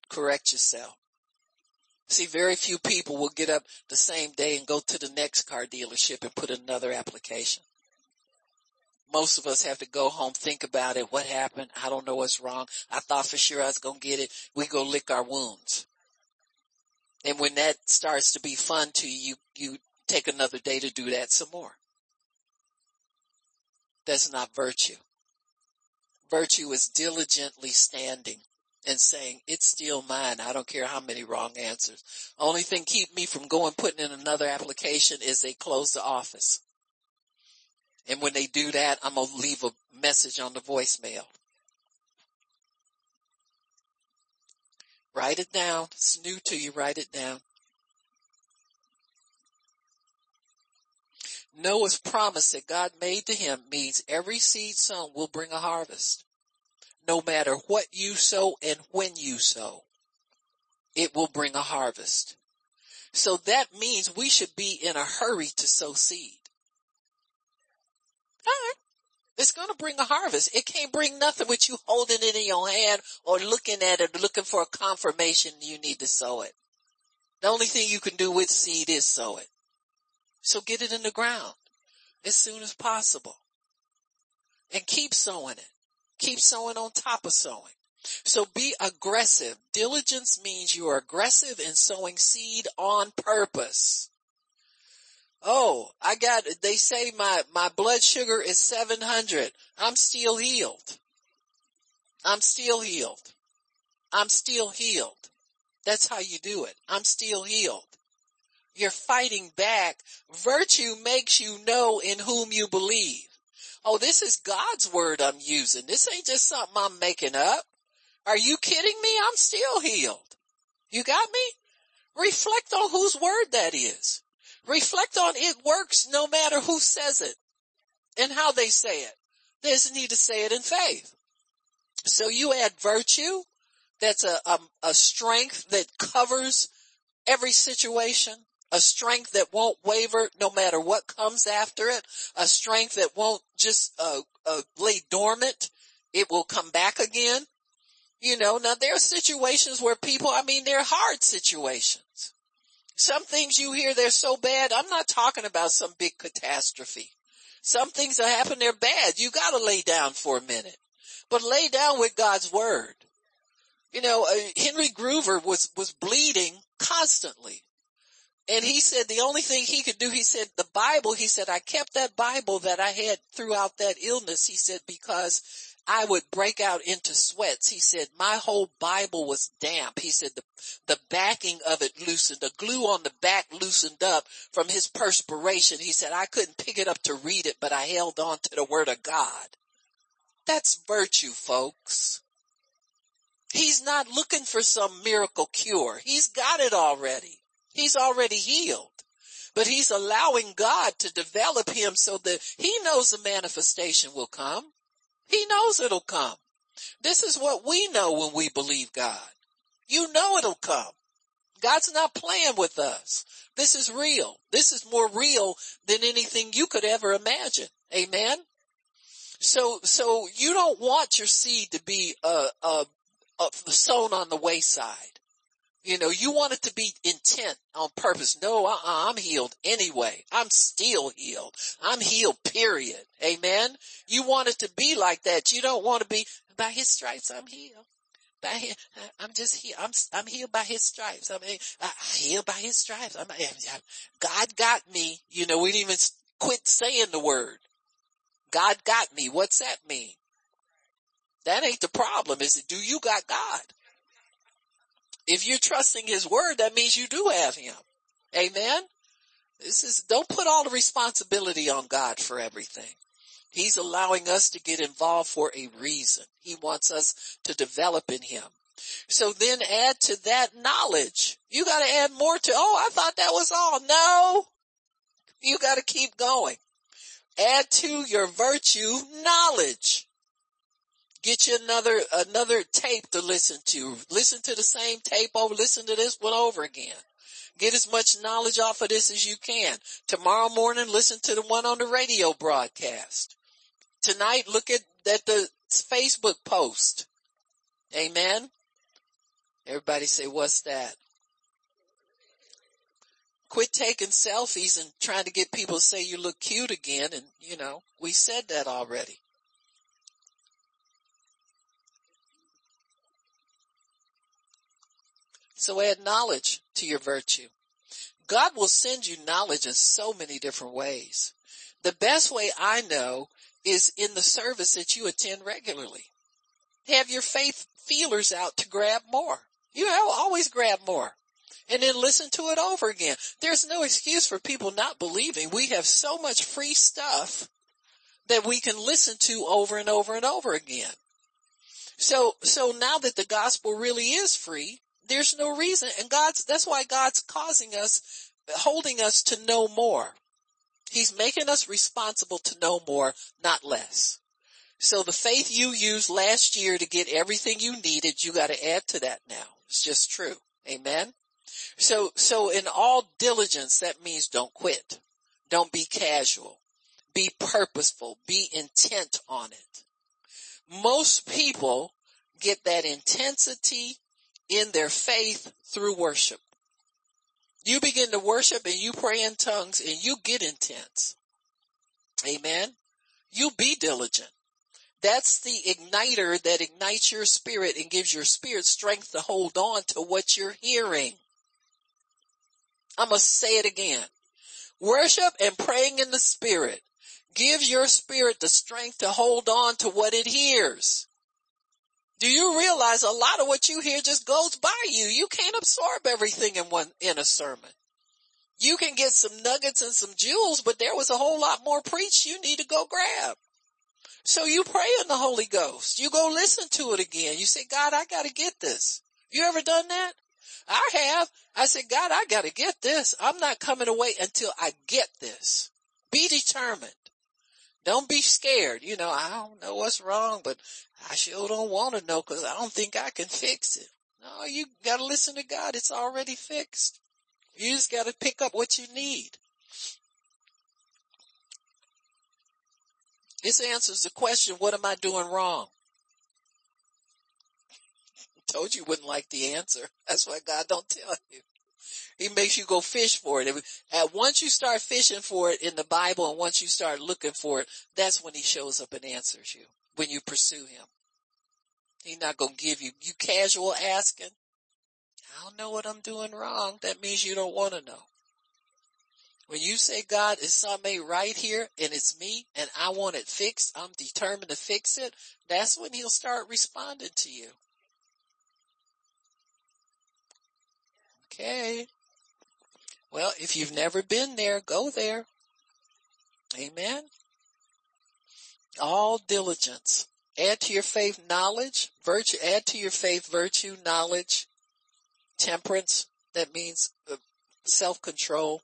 Correct yourself. See, very few people will get up the same day and go to the next car dealership and put another application. Most of us have to go home, think about it. What happened? I don't know what's wrong. I thought for sure I was going to get it. We go lick our wounds. And when that starts to be fun to you, you take another day to do that some more. That's not virtue. Virtue is diligently standing and saying, it's still mine. I don't care how many wrong answers. Only thing keep me from going putting in another application is they close the office. And when they do that, I'm going to leave a message on the voicemail. Write it down. It's new to you. Write it down. Noah's promise that God made to him means every seed sown will bring a harvest no matter what you sow and when you sow, it will bring a harvest. So that means we should be in a hurry to sow seed. Alright. It's gonna bring a harvest. It can't bring nothing with you holding it in your hand or looking at it, looking for a confirmation you need to sow it. The only thing you can do with seed is sow it. So get it in the ground as soon as possible and keep sowing it. Keep sowing on top of sowing. So be aggressive. Diligence means you are aggressive in sowing seed on purpose. Oh, I got, they say my, my blood sugar is 700. I'm still healed. I'm still healed. I'm still healed. That's how you do it. I'm still healed. You're fighting back. Virtue makes you know in whom you believe. Oh, this is God's word I'm using. This ain't just something I'm making up. Are you kidding me? I'm still healed. You got me? Reflect on whose word that is. Reflect on it works no matter who says it and how they say it. There's a need to say it in faith. So you add virtue. That's a, a, a strength that covers every situation a strength that won't waver no matter what comes after it, a strength that won't just uh, uh, lay dormant. It will come back again. You know, now there are situations where people, I mean, they're hard situations. Some things you hear they're so bad. I'm not talking about some big catastrophe. Some things that happen they're bad. You gotta lay down for a minute, but lay down with God's word. You know, uh, Henry Gruver was, was bleeding constantly. And he said the only thing he could do, he said the Bible, he said, I kept that Bible that I had throughout that illness. He said, because I would break out into sweats. He said, my whole Bible was damp. He said the, the backing of it loosened. The glue on the back loosened up from his perspiration. He said, I couldn't pick it up to read it, but I held on to the word of God. That's virtue, folks. He's not looking for some miracle cure. He's got it already. He's already healed. But he's allowing God to develop him so that he knows the manifestation will come. He knows it'll come. This is what we know when we believe God. You know it'll come. God's not playing with us. This is real. This is more real than anything you could ever imagine. Amen. So, so you don't want your seed to be, uh, uh, uh sown on the wayside. You know, you want it to be intent on purpose. No, uh-uh, I'm healed anyway. I'm still healed. I'm healed, period. Amen. You want it to be like that. You don't want to be, by his stripes, I'm healed. By his, I'm just healed. I'm, I'm healed by his stripes. I mean, I'm healed by his stripes. I'm, God got me. You know, we didn't even quit saying the word. God got me. What's that mean? That ain't the problem. Is it, do you got God? If you're trusting his word, that means you do have him. Amen. This is, don't put all the responsibility on God for everything. He's allowing us to get involved for a reason. He wants us to develop in him. So then add to that knowledge. You gotta add more to, oh, I thought that was all. No. You gotta keep going. Add to your virtue knowledge. Get you another, another tape to listen to. Listen to the same tape over, listen to this one over again. Get as much knowledge off of this as you can. Tomorrow morning, listen to the one on the radio broadcast. Tonight, look at, at the Facebook post. Amen. Everybody say, what's that? Quit taking selfies and trying to get people to say you look cute again. And you know, we said that already. So add knowledge to your virtue. God will send you knowledge in so many different ways. The best way I know is in the service that you attend regularly. Have your faith feelers out to grab more. You know, always grab more and then listen to it over again. There's no excuse for people not believing. We have so much free stuff that we can listen to over and over and over again. So, so now that the gospel really is free, there's no reason. And God's, that's why God's causing us, holding us to know more. He's making us responsible to know more, not less. So the faith you used last year to get everything you needed, you got to add to that now. It's just true. Amen. So, so in all diligence, that means don't quit. Don't be casual. Be purposeful. Be intent on it. Most people get that intensity in their faith through worship. You begin to worship and you pray in tongues and you get intense. Amen. You be diligent. That's the igniter that ignites your spirit and gives your spirit strength to hold on to what you're hearing. I must say it again. Worship and praying in the spirit gives your spirit the strength to hold on to what it hears. Do you realize a lot of what you hear just goes by you? You can't absorb everything in one, in a sermon. You can get some nuggets and some jewels, but there was a whole lot more preached you need to go grab. So you pray in the Holy Ghost. You go listen to it again. You say, God, I gotta get this. You ever done that? I have. I said, God, I gotta get this. I'm not coming away until I get this. Be determined. Don't be scared. You know, I don't know what's wrong, but I sure don't want to know because I don't think I can fix it. No, you gotta listen to God. It's already fixed. You just gotta pick up what you need. This answers the question, what am I doing wrong? Told you wouldn't like the answer. That's why God don't tell you. He makes you go fish for it. And once you start fishing for it in the Bible and once you start looking for it, that's when he shows up and answers you, when you pursue him. He's not going to give you, you casual asking. I don't know what I'm doing wrong. That means you don't want to know. When you say, God, is something right here and it's me and I want it fixed, I'm determined to fix it, that's when he'll start responding to you. Okay. Well, if you've never been there, go there. Amen. All diligence. Add to your faith knowledge, virtue, add to your faith virtue, knowledge, temperance. That means uh, self-control.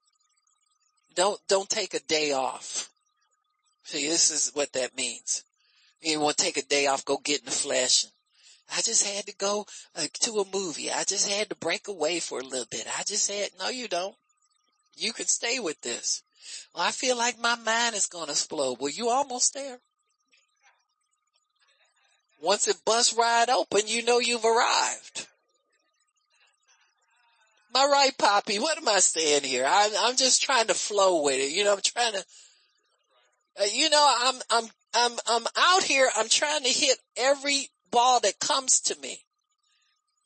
Don't, don't take a day off. See, this is what that means. You want to take a day off, go get in the flesh. I just had to go uh, to a movie. I just had to break away for a little bit. I just had, no you don't. You can stay with this. Well, I feel like my mind is going to explode. Well, you almost there. Once it busts right open, you know you've arrived. My right, Poppy? What am I saying here? I, I'm just trying to flow with it. You know, I'm trying to, uh, you know, I'm, I'm, I'm, I'm out here. I'm trying to hit every ball that comes to me.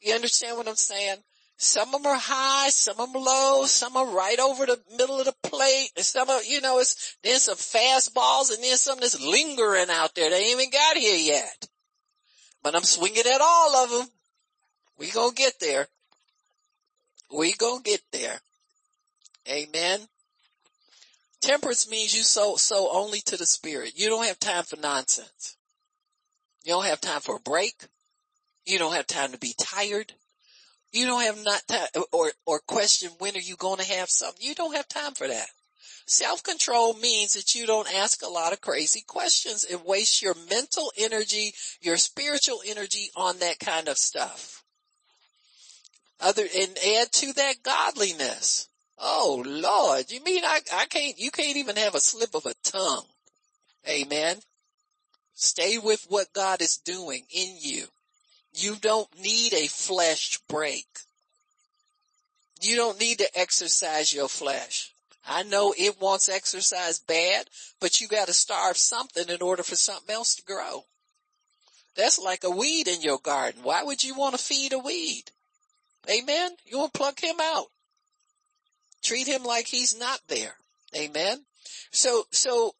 You understand what I'm saying? Some of them are high, some of them low, some are right over the middle of the plate, and some are, you know, it's, there's some fast balls and then some that's lingering out there. They ain't even got here yet. But I'm swinging at all of them. We gonna get there. We gonna get there. Amen. Temperance means you sow, sow only to the spirit. You don't have time for nonsense. You don't have time for a break. You don't have time to be tired. You don't have not time or, or question when are you going to have something. You don't have time for that. Self-control means that you don't ask a lot of crazy questions and waste your mental energy, your spiritual energy on that kind of stuff. Other, and add to that godliness. Oh Lord, you mean I, I can't, you can't even have a slip of a tongue. Amen. Stay with what God is doing in you. You don't need a flesh break. You don't need to exercise your flesh. I know it wants exercise bad, but you gotta starve something in order for something else to grow. That's like a weed in your garden. Why would you want to feed a weed? Amen. You want to pluck him out. Treat him like he's not there. Amen. So, so,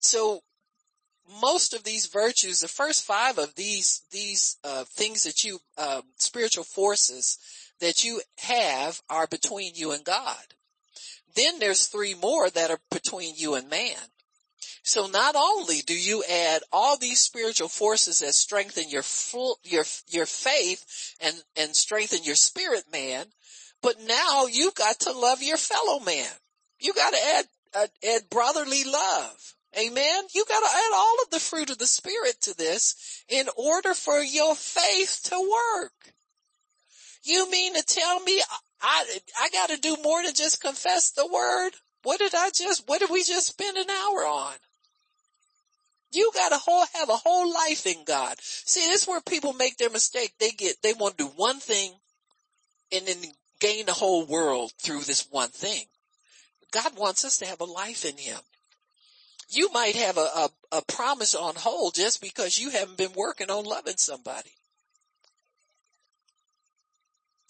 so most of these virtues, the first five of these, these, uh, things that you, uh, spiritual forces that you have are between you and God. Then there's three more that are between you and man. So not only do you add all these spiritual forces that strengthen your full, your, your faith and, and strengthen your spirit man, but now you've got to love your fellow man. You got to add, add, add brotherly love. Amen. You got to add all of the fruit of the spirit to this in order for your faith to work. You mean to tell me I, I got to do more than just confess the word? What did I just, what did we just spend an hour on? You gotta whole, have a whole life in God. See, this is where people make their mistake. They get, they want to do one thing and then gain the whole world through this one thing. God wants us to have a life in Him. You might have a, a, a promise on hold just because you haven't been working on loving somebody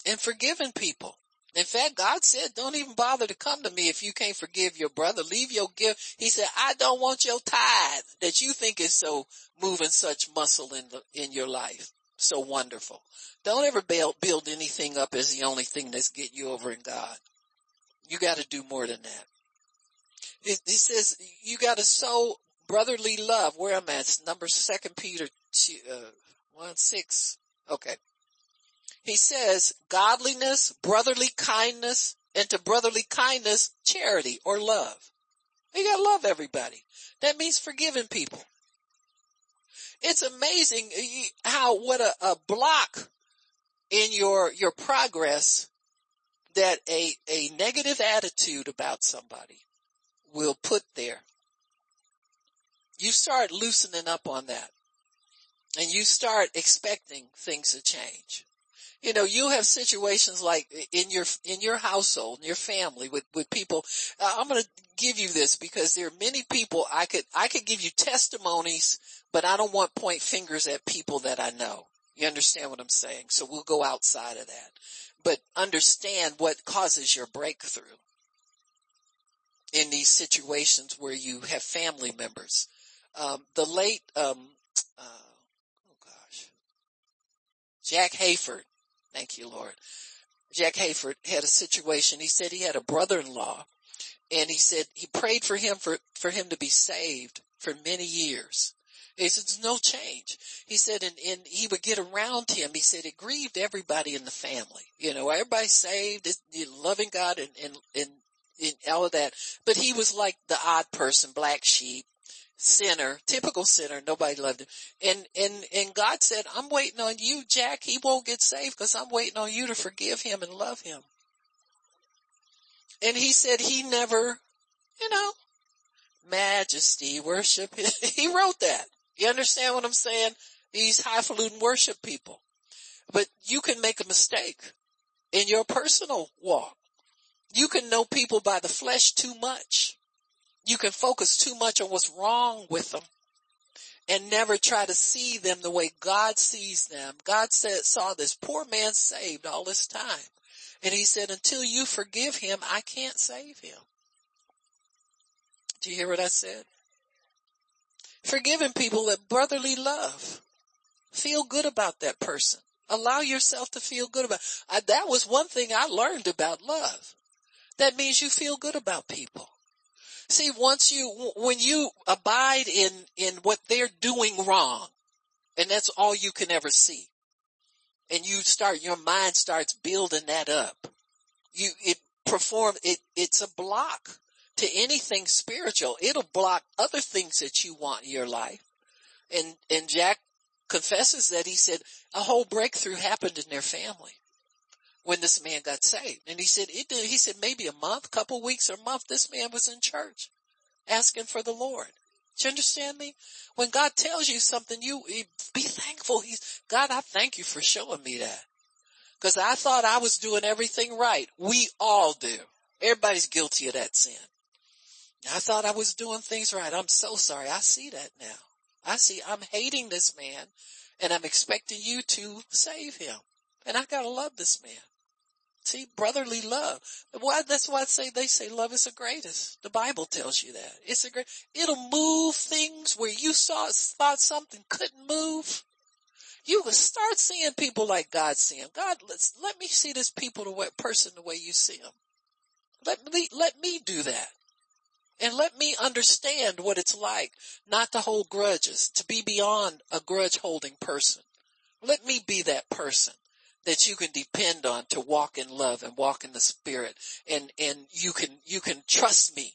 and forgiving people. In fact, God said, don't even bother to come to me if you can't forgive your brother. Leave your gift. He said, I don't want your tithe that you think is so moving such muscle in the, in your life. So wonderful. Don't ever build, build anything up as the only thing that's getting you over in God. You gotta do more than that. It says you gotta sow brotherly love. Where I'm at, number second Peter two, uh, one six. Okay. He says godliness, brotherly kindness, and to brotherly kindness, charity or love. You gotta love everybody. That means forgiving people. It's amazing how, what a, a block in your, your progress that a, a negative attitude about somebody will put there. You start loosening up on that and you start expecting things to change. You know, you have situations like in your, in your household, in your family with, with people. Uh, I'm going to give you this because there are many people I could, I could give you testimonies, but I don't want point fingers at people that I know. You understand what I'm saying? So we'll go outside of that, but understand what causes your breakthrough in these situations where you have family members. Um, the late, um, uh, oh gosh, Jack Hayford Thank you, Lord. Jack Hayford had a situation. He said he had a brother-in-law and he said he prayed for him for, for him to be saved for many years. He said, there's no change. He said, and, and he would get around him. He said it grieved everybody in the family. You know, everybody saved, loving God and, and, and, and all of that. But he was like the odd person, black sheep sinner, typical sinner. Nobody loved him. And, and, and God said, I'm waiting on you, Jack. He won't get saved because I'm waiting on you to forgive him and love him. And he said he never, you know, majesty, worship. he wrote that. You understand what I'm saying? These highfalutin worship people. But you can make a mistake in your personal walk. You can know people by the flesh too much you can focus too much on what's wrong with them and never try to see them the way God sees them. God said, saw this poor man saved all this time. And he said, until you forgive him, I can't save him. Do you hear what I said? Forgiving people that brotherly love. Feel good about that person. Allow yourself to feel good about, I, that was one thing I learned about love. That means you feel good about people. See, once you, when you abide in, in what they're doing wrong, and that's all you can ever see, and you start, your mind starts building that up, you, it perform, it, it's a block to anything spiritual. It'll block other things that you want in your life. And, and Jack confesses that he said a whole breakthrough happened in their family when this man got saved. And he said, it did, he said maybe a month, couple weeks or a month, this man was in church asking for the Lord. Do you understand me? When God tells you something, you be thankful. He's, God, I thank you for showing me that. Cause I thought I was doing everything right. We all do. Everybody's guilty of that sin. I thought I was doing things right. I'm so sorry. I see that now. I see I'm hating this man and I'm expecting you to save him. And I gotta love this man. See, brotherly love. Why, that's why I say, they say love is the greatest. The Bible tells you that. It's a great, it'll move things where you saw, thought something couldn't move. You will start seeing people like God see them. God, let's, let me see this people the way, person the way you see them. Let me, let me do that. And let me understand what it's like not to hold grudges, to be beyond a grudge holding person. Let me be that person that you can depend on to walk in love and walk in the spirit and, and you can, you can trust me.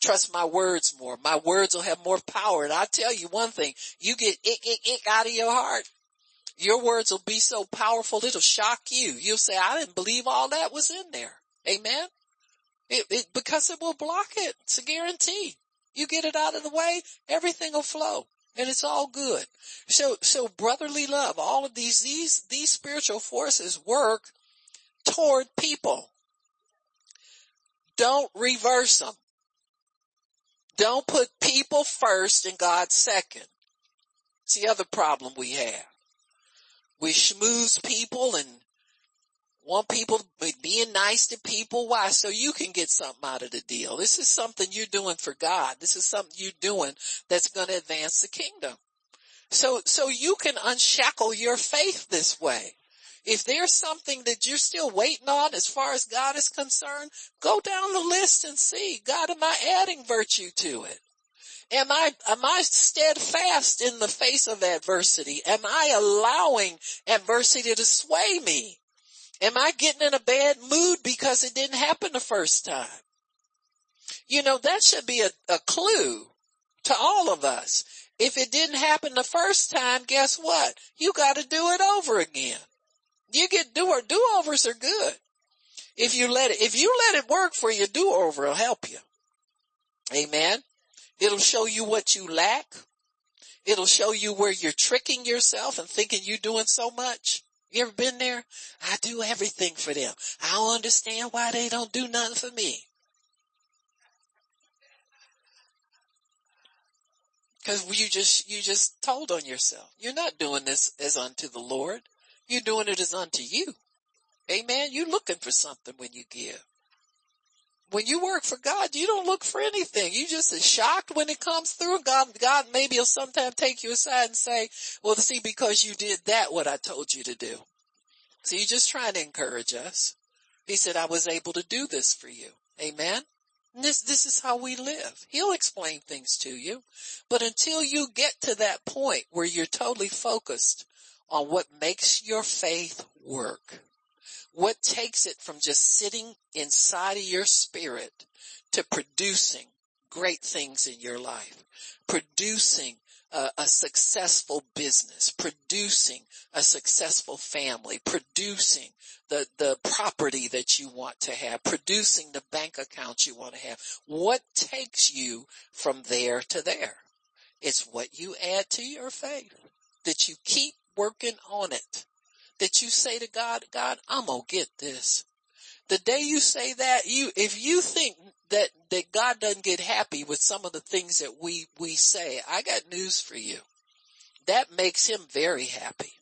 Trust my words more. My words will have more power. And I'll tell you one thing, you get ick, ick, ick out of your heart. Your words will be so powerful, it'll shock you. You'll say, I didn't believe all that was in there. Amen. It, it, because it will block it. It's a guarantee. You get it out of the way, everything will flow and it's all good. So, so brotherly love, all of these, these, these spiritual forces work toward people. Don't reverse them. Don't put people first and God second. It's the other problem we have. We schmooze people and want people being nice to people. Why? So you can get something out of the deal. This is something you're doing for God. This is something you're doing that's going to advance the kingdom. So, so you can unshackle your faith this way. If there's something that you're still waiting on as far as God is concerned, go down the list and see, God, am I adding virtue to it? Am I, am I steadfast in the face of adversity? Am I allowing adversity to sway me? Am I getting in a bad mood because it didn't happen the first time? You know, that should be a, a clue to all of us. If it didn't happen the first time, guess what? You gotta do it over again. You get do or do-overs are good. If you let it, if you let it work for you, do-over will help you. Amen. It'll show you what you lack. It'll show you where you're tricking yourself and thinking you're doing so much. You ever been there? I do everything for them. I don't understand why they don't do nothing for me. Cause you just, you just told on yourself. You're not doing this as unto the Lord. You're doing it as unto you. Amen. You're looking for something when you give. When you work for God, you don't look for anything. You just are shocked when it comes through. God, God maybe will sometimes take you aside and say, well, see, because you did that, what I told you to do. So you're just trying to encourage us. He said, I was able to do this for you. Amen. And this, this is how we live. He'll explain things to you. But until you get to that point where you're totally focused on what makes your faith work, what takes it from just sitting inside of your spirit to producing great things in your life, producing a, a, successful business, producing a successful family, producing the, the property that you want to have, producing the bank account you want to have. What takes you from there to there? It's what you add to your faith, that you keep working on it that you say to God, God, I'm going to get this. The day you say that, you, if you think that, that God doesn't get happy with some of the things that we, we say, I got news for you. That makes him very happy.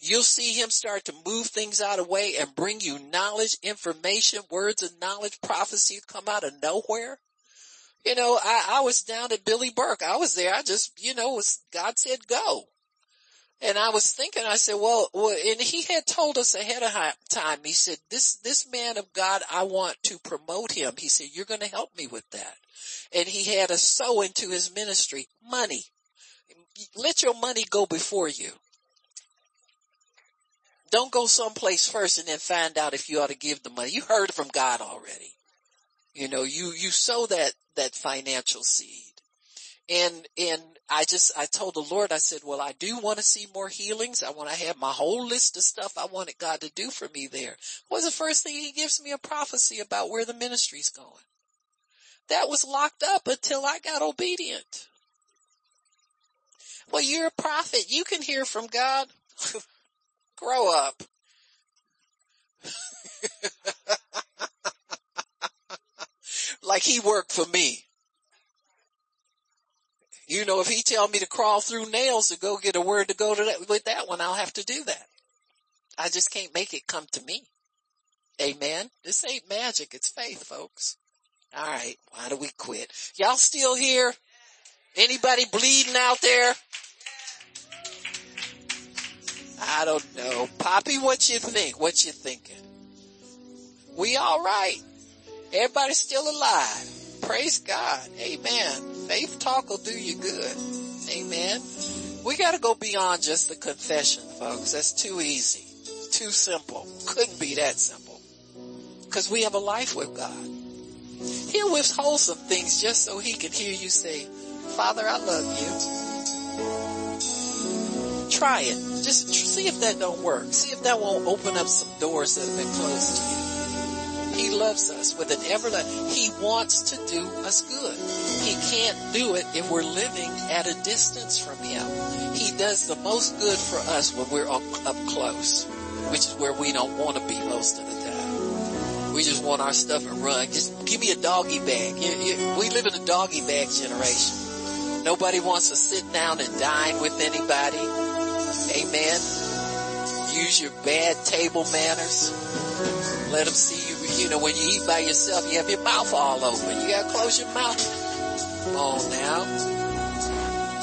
You'll see him start to move things out of the way and bring you knowledge, information, words of knowledge, prophecy come out of nowhere. You know, I, I was down at Billy Burke. I was there. I just, you know, was, God said go. And I was thinking, I said, well, well, and he had told us ahead of time, he said, this, this man of God, I want to promote him. He said, you're going to help me with that. And he had us sow into his ministry money. Let your money go before you. Don't go someplace first and then find out if you ought to give the money. You heard from God already. You know, you, you sow that, that financial seed. And, and I just, I told the Lord, I said, well, I do want to see more healings. I want to have my whole list of stuff I wanted God to do for me there. Was the first thing he gives me a prophecy about where the ministry's going. That was locked up until I got obedient. Well, you're a prophet. You can hear from God. Grow up. like he worked for me. You know, if he tell me to crawl through nails to go get a word to go to that, with that one, I'll have to do that. I just can't make it come to me. Amen. This ain't magic. It's faith, folks. All right. Why do we quit? Y'all still here? Anybody bleeding out there? I don't know. Poppy, what you think? What you thinking? We all right. Everybody's still alive. Praise God. Amen. Faith talk will do you good. Amen. We gotta go beyond just the confession, folks. That's too easy. Too simple. Couldn't be that simple. Cause we have a life with God. He'll withhold some things just so he can hear you say, Father, I love you. Try it. Just see if that don't work. See if that won't open up some doors that have been closed to you. He loves us with an everlasting, love. He wants to do us good. He can't do it if we're living at a distance from Him. He does the most good for us when we're up, up close, which is where we don't want to be most of the time. We just want our stuff and run. Just give me a doggy bag. You, you, we live in a doggy bag generation. Nobody wants to sit down and dine with anybody. Amen. Use your bad table manners. Let them see you know, when you eat by yourself, you have your mouth all open. You gotta close your mouth. Come on now.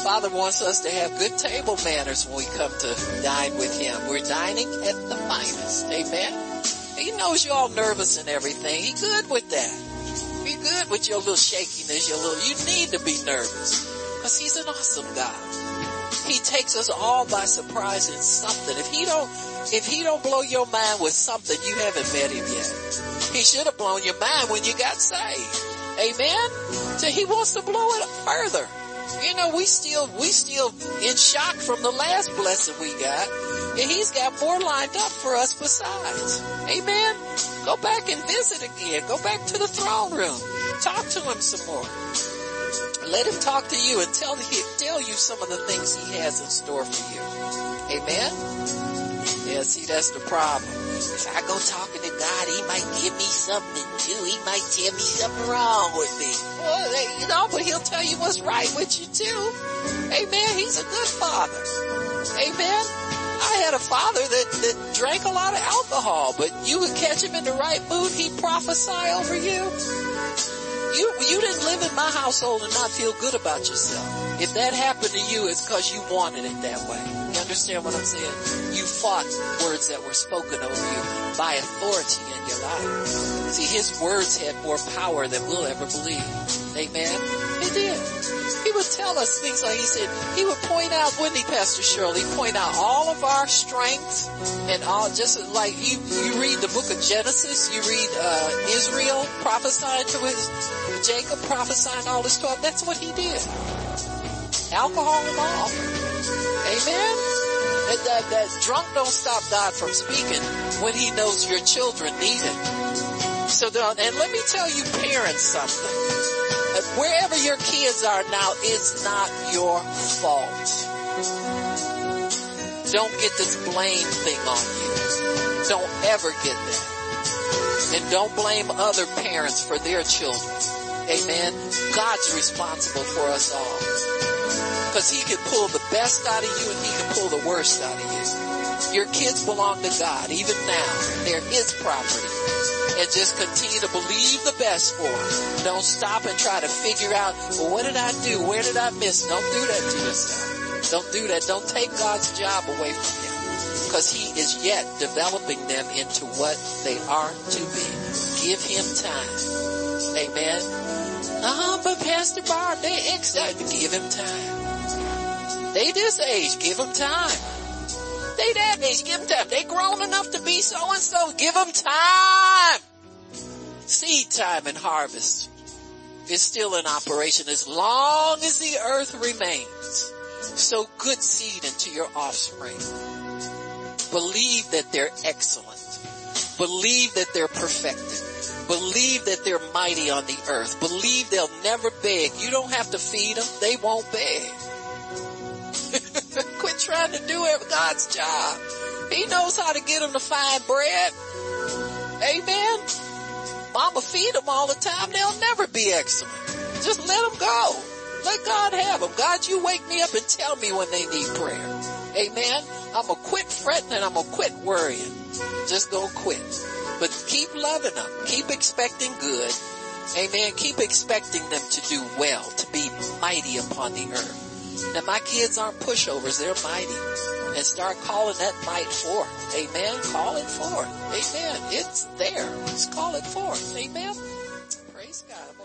Father wants us to have good table manners when we come to dine with Him. We're dining at the finest. Amen. He knows you're all nervous and everything. He good with that. Be good with your little shakiness, your little, you need to be nervous. Cause He's an awesome God. He takes us all by surprise in something. If He don't, if He don't blow your mind with something, you haven't met Him yet. He should have blown your mind when you got saved. Amen? So he wants to blow it further. You know, we still, we still in shock from the last blessing we got. And he's got more lined up for us besides. Amen? Go back and visit again. Go back to the throne room. Talk to him some more. Let him talk to you and tell, tell you some of the things he has in store for you. Amen? Yeah, see, that's the problem. If I go talking to God, he might give me something to do. He might tell me something wrong with me. Well, you know, but he'll tell you what's right with you too. Amen. He's a good father. Amen. I had a father that, that drank a lot of alcohol, but you would catch him in the right mood, he'd prophesy over you. You, you didn't live in my household and not feel good about yourself. If that happened to you, it's cause you wanted it that way. You understand what I'm saying? You fought words that were spoken over you by authority in your life. See, his words had more power than we'll ever believe. Amen? He did. He would tell us things like he said, he would point out, wouldn't he, Pastor Shirley, point out all of our strengths and all, just like you, you read the book of Genesis, you read, uh, Israel prophesying to his, Jacob prophesying all this stuff. That's what he did. Alcohol and all. Amen? That, that, that drunk don't stop God from speaking when he knows your children need it. So, and let me tell you parents something wherever your kids are now, it's not your fault. Don't get this blame thing on you. Don't ever get that. And don't blame other parents for their children. Amen. God's responsible for us all. Cause he can pull the best out of you and he can pull the worst out of you. Your kids belong to God even now. They're his property and just continue to believe the best for them. Don't stop and try to figure out, well, what did I do? Where did I miss? Don't do that to yourself. Don't do that. Don't take God's job away from you because he is yet developing them into what they are to be. Give him time. Amen. Uh-huh, but Pastor Barb, they to give him time. They this age, give him time. They that age, give them time. They grown enough to be so and so, give them time. Seed time and harvest is still in operation as long as the earth remains. Sow good seed into your offspring. Believe that they're excellent. Believe that they're perfected. Believe that they're mighty on the earth. Believe they'll never beg. You don't have to feed them. They won't beg. Quit trying to do God's job. He knows how to get them to find bread. Amen. Mama feed them all the time. They'll never be excellent. Just let them go. Let God have them. God, you wake me up and tell me when they need prayer. Amen. I'm gonna quit fretting and I'm gonna quit worrying. Just gonna quit. But keep loving them. Keep expecting good. Amen. Keep expecting them to do well, to be mighty upon the earth. Now my kids aren't pushovers, they're mighty. And start calling that might forth. Amen. Call it forth. Amen. It's there. Just call it forth. Amen. Praise God.